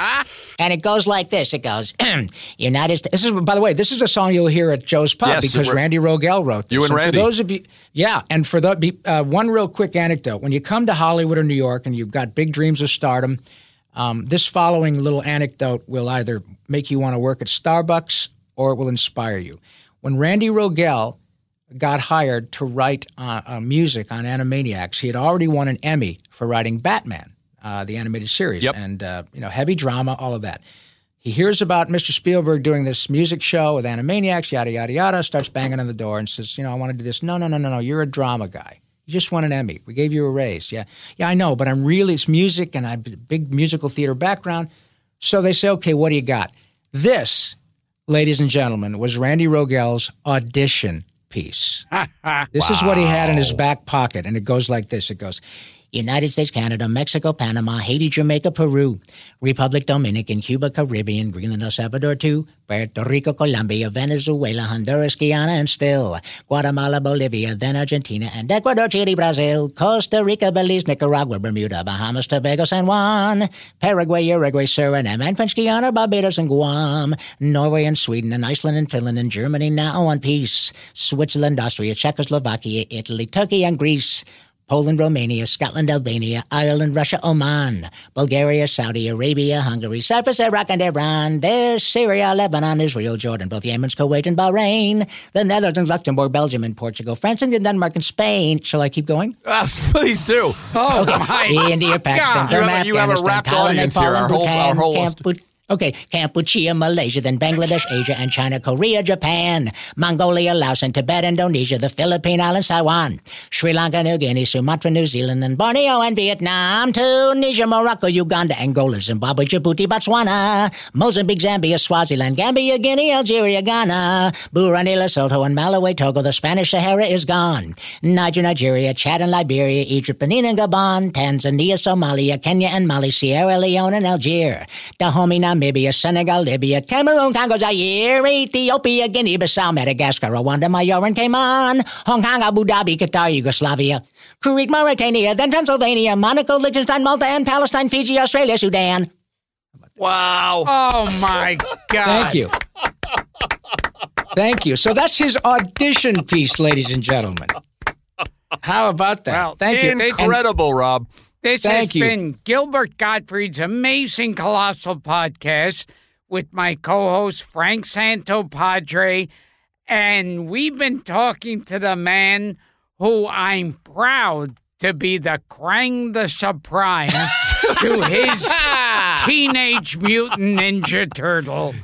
And it goes like this. It goes, United States. This is, by the way, this is a song you'll hear at Joe's Pub Yes, because Randy Rogel wrote this. You and for Randy. those of you, yeah, and for the uh, one real quick anecdote: when you come to Hollywood or New York and you've got big dreams of stardom, um, this following little anecdote will either make you want to work at Starbucks or it will inspire you. When Randy Rogel got hired to write uh, uh, music on Animaniacs, he had already won an Emmy for writing Batman, uh, the animated series, Yep. and uh, you know heavy drama, all of that. He hears about Mr. Spielberg doing this music show with Animaniacs, yada yada yada. Starts banging on the door and says, "You know, I want to do this." No, no, no, no, no. You're a drama guy. You just won an Emmy. We gave you a raise. Yeah, yeah, I know, but I'm really it's music, and I have a big musical theater background. So they say, "Okay, what do you got?" This, ladies and gentlemen, was Randy Rogel's audition piece. This is what he had in his back pocket, and it goes like this. It goes. United States, Canada, Mexico, Panama, Haiti, Jamaica, Peru, Republic Dominican, Cuba, Caribbean, Greenland, El Salvador, too, Puerto Rico, Colombia, Venezuela, Honduras, Guyana, and still Guatemala, Bolivia, then Argentina, and Ecuador, Chile, Brazil, Costa Rica, Belize, Nicaragua, Bermuda, Bahamas, Tobago, San Juan, Paraguay, Uruguay, Suriname, and French Guiana, Barbados, and Guam, Norway, and Sweden, and Iceland, and Finland, and Germany, now one piece, Switzerland, Austria, Czechoslovakia, Italy, Turkey, and Greece, Poland, Romania, Scotland, Albania, Ireland, Russia, Oman, Bulgaria, Saudi Arabia, Hungary, Cyprus, Iraq, and Iran. There's Syria, Lebanon, Israel, Jordan, both Yemen, Kuwait, and Bahrain. The Netherlands, Luxembourg, Belgium, and Portugal, France, and Denmark, and Spain. Shall I keep going? Yes, please do. Oh my India, Pakistan, God. You Burma, have a- you have a Afghanistan, Thailand, audience Nepal, here. Our whole- our Bhutan, whole list. Okay, Cambodia, Malaysia, then Bangladesh, Asia, and China, Korea, Japan, Mongolia, Laos, and Tibet, Indonesia, the Philippine Islands, Taiwan, Sri Lanka, New Guinea, Sumatra, New Zealand, then Borneo and Vietnam, Tunisia, Morocco, Uganda, Angola, Zimbabwe, Djibouti, Botswana, Mozambique, Zambia, Swaziland, Gambia, Guinea, Algeria, Ghana, Burundi, Lesotho, and Malawi, Togo. The Spanish Sahara is gone. Niger, Nigeria, Chad, and Liberia, Egypt, Benin, and Gabon, Tanzania, Somalia, Kenya, and Mali, Sierra Leone, and Algier, Dahomey, Namibia, Senegal, Libya, Cameroon, Congo, Zaire, Ethiopia, Guinea, Bissau, Madagascar, Rwanda, Mahore, and Cayman, Hong Kong, Abu Dhabi, Qatar, Yugoslavia, Kuwait, Mauritania, then Pennsylvania, Monaco, Liechtenstein, Malta, and Palestine, Fiji, Australia, Sudan. Wow. Oh my God. Thank you. Thank you. So that's his audition piece, ladies and gentlemen. How about that? Well, Thank you. Incredible, Rob. This Thank has you. been Gilbert Gottfried's amazing colossal podcast with my co-host Frank Santopadre, and we've been talking to the man who I'm proud to be the Krang the Supreme to his Teenage Mutant Ninja Turtle,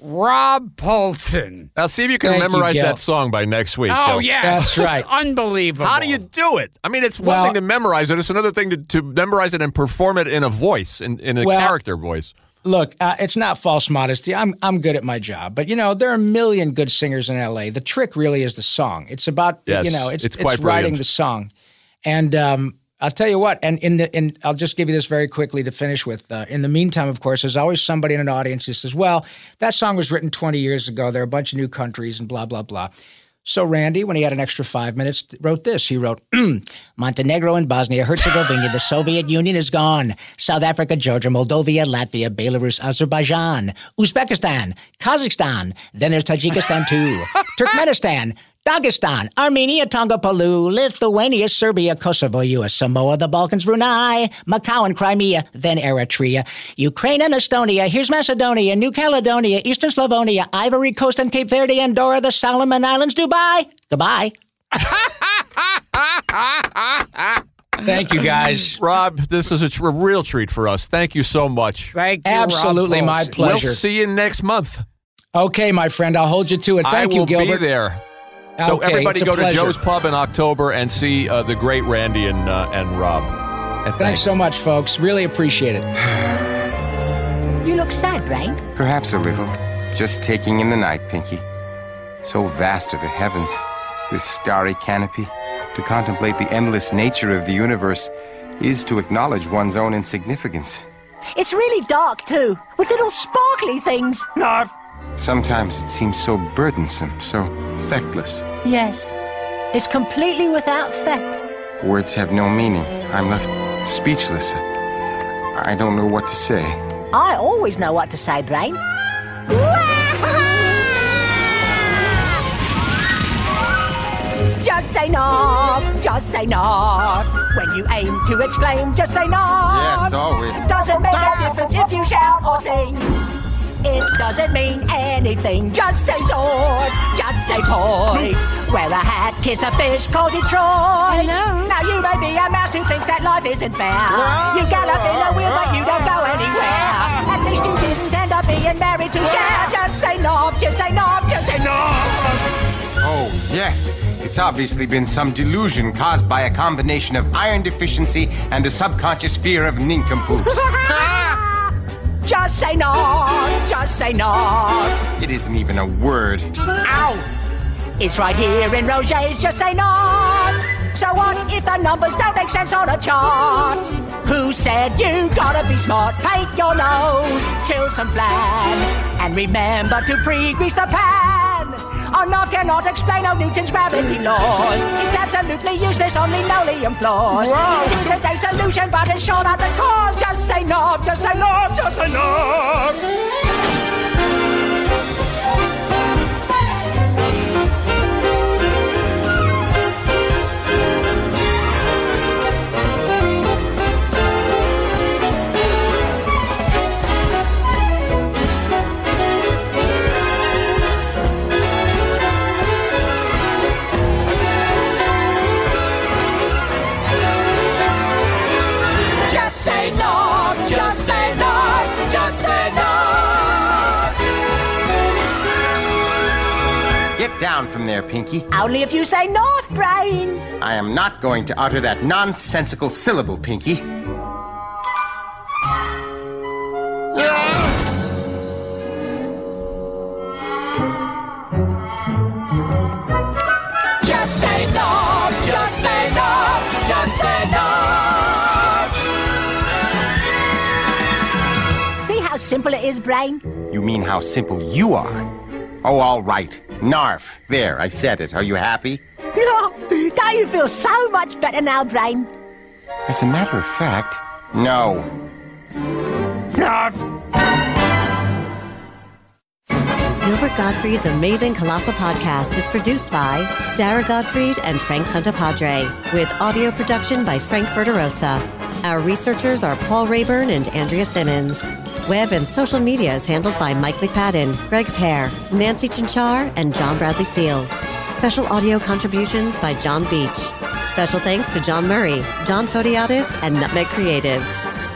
Rob Paulsen. Now, see if you can Thank memorize Gil. that song by next week. Oh Gil. yes, That's right. unbelievable. How do you do it? I mean, it's one Well- thing to memorize it. It's another thing to, to memorize it and perform it in a voice, in, in a Well- character voice. Look, uh, it's not false modesty. I'm I'm good at my job, but you know there are a million good singers in L.A. The trick really is the song. It's about Yes, you know it's it's quite writing brilliant. the song, and um, I'll tell you what. And in the in I'll just give you this very quickly to finish with. Uh, in the meantime, of course, there's always somebody in an audience who says, "Well, that song was written 20 years ago. There are a bunch of new countries and blah blah blah." So Randy, when he had an extra five minutes, wrote this. He wrote, Montenegro and Bosnia Herzegovina, the Soviet Union is gone. South Africa, Georgia, Moldova, Latvia, Belarus, Azerbaijan, Uzbekistan, Kazakhstan. Then there's Tajikistan too. Turkmenistan, Dagestan, Armenia, Tonga, Palau, Lithuania, Serbia, Kosovo, US, Samoa, the Balkans, Brunei, Macau and Crimea, then Eritrea, Ukraine and Estonia, here's Macedonia, New Caledonia, Eastern Slavonia, Ivory Coast and Cape Verde, Andorra, the Solomon Islands, Dubai. Goodbye. Thank you, guys. Rob, this is a, tr- a real treat for us. Thank you so much. Thank you, Absolutely Rob my pleasure. We'll see you next month. Okay, my friend, I'll hold you to it. Thank I you, Gilbert. be there. So Okay, everybody it's a go to. Joe's Pub in October and see uh, the great Randy and uh, and Rob. And Thanks so much, folks. Really appreciate it. You look sad, Brain. Perhaps a little. Just taking in the night, Pinky. So vast are the heavens, this starry canopy. To contemplate the endless nature of the universe is to acknowledge one's own insignificance. It's really dark, too, with little sparkly things. Narf. Sometimes it seems so burdensome, so feckless. Yes. It's completely without effect. Words have no meaning. I'm left speechless. I don't know what to say. I always know what to say, Brain. Just say no, just say no. When you aim to exclaim, just say no. Yes, always. It Doesn't make a difference if you shout or sing. It doesn't mean anything. Just say Zort, just say toy. Wear a hat, kiss a fish, call Detroit. Now you may be a mouse who thinks that life isn't fair. You gallop in a wheel, but you don't go anywhere. At least you didn't end up being married to Cher. Just say no, just say no, just say no. Oh, yes. It's obviously been some delusion caused by a combination of iron deficiency and a subconscious fear of nincompoops. Just say no, just say no. it isn't even a word. Ow! It's right here in Roget's Just Say No. So what if the numbers don't make sense on a chart? Who said you gotta be smart? Paint your nose, chill some flan, and remember to pre-grease the pan. Enough cannot explain all Newton's gravity laws. It's absolutely useless on linoleum floors. It isn't a solution, but it's sure not the cause. Just say no, just say no, just say no. Down from there, Pinky. Only if you say Narf Brain. I am not going to utter that nonsensical syllable, Pinky. Just say no, just say no, just say no. See how simple it is, Brain? You mean how simple you are? Oh, all right. Narf. There, I said it. Are you happy? Don't you feel so much better now, Brain? As a matter of fact, no. Narf. Gilbert Gottfried's Amazing Colossal Podcast is produced by Dara Gottfried and Frank Santopadre, with audio production by Frank Verderosa. Our researchers are Paul Rayburn and Andrea Simmons. Web and social media is handled by Mike McPadden, Greg Pear, Nancy Chinchar, and John Bradley Seals. Special audio contributions by John Beach. Special thanks to John Murray, John Fodiatis, and Nutmeg Creative.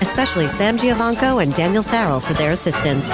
Especially Sam Giovanco and Daniel Farrell for their assistance.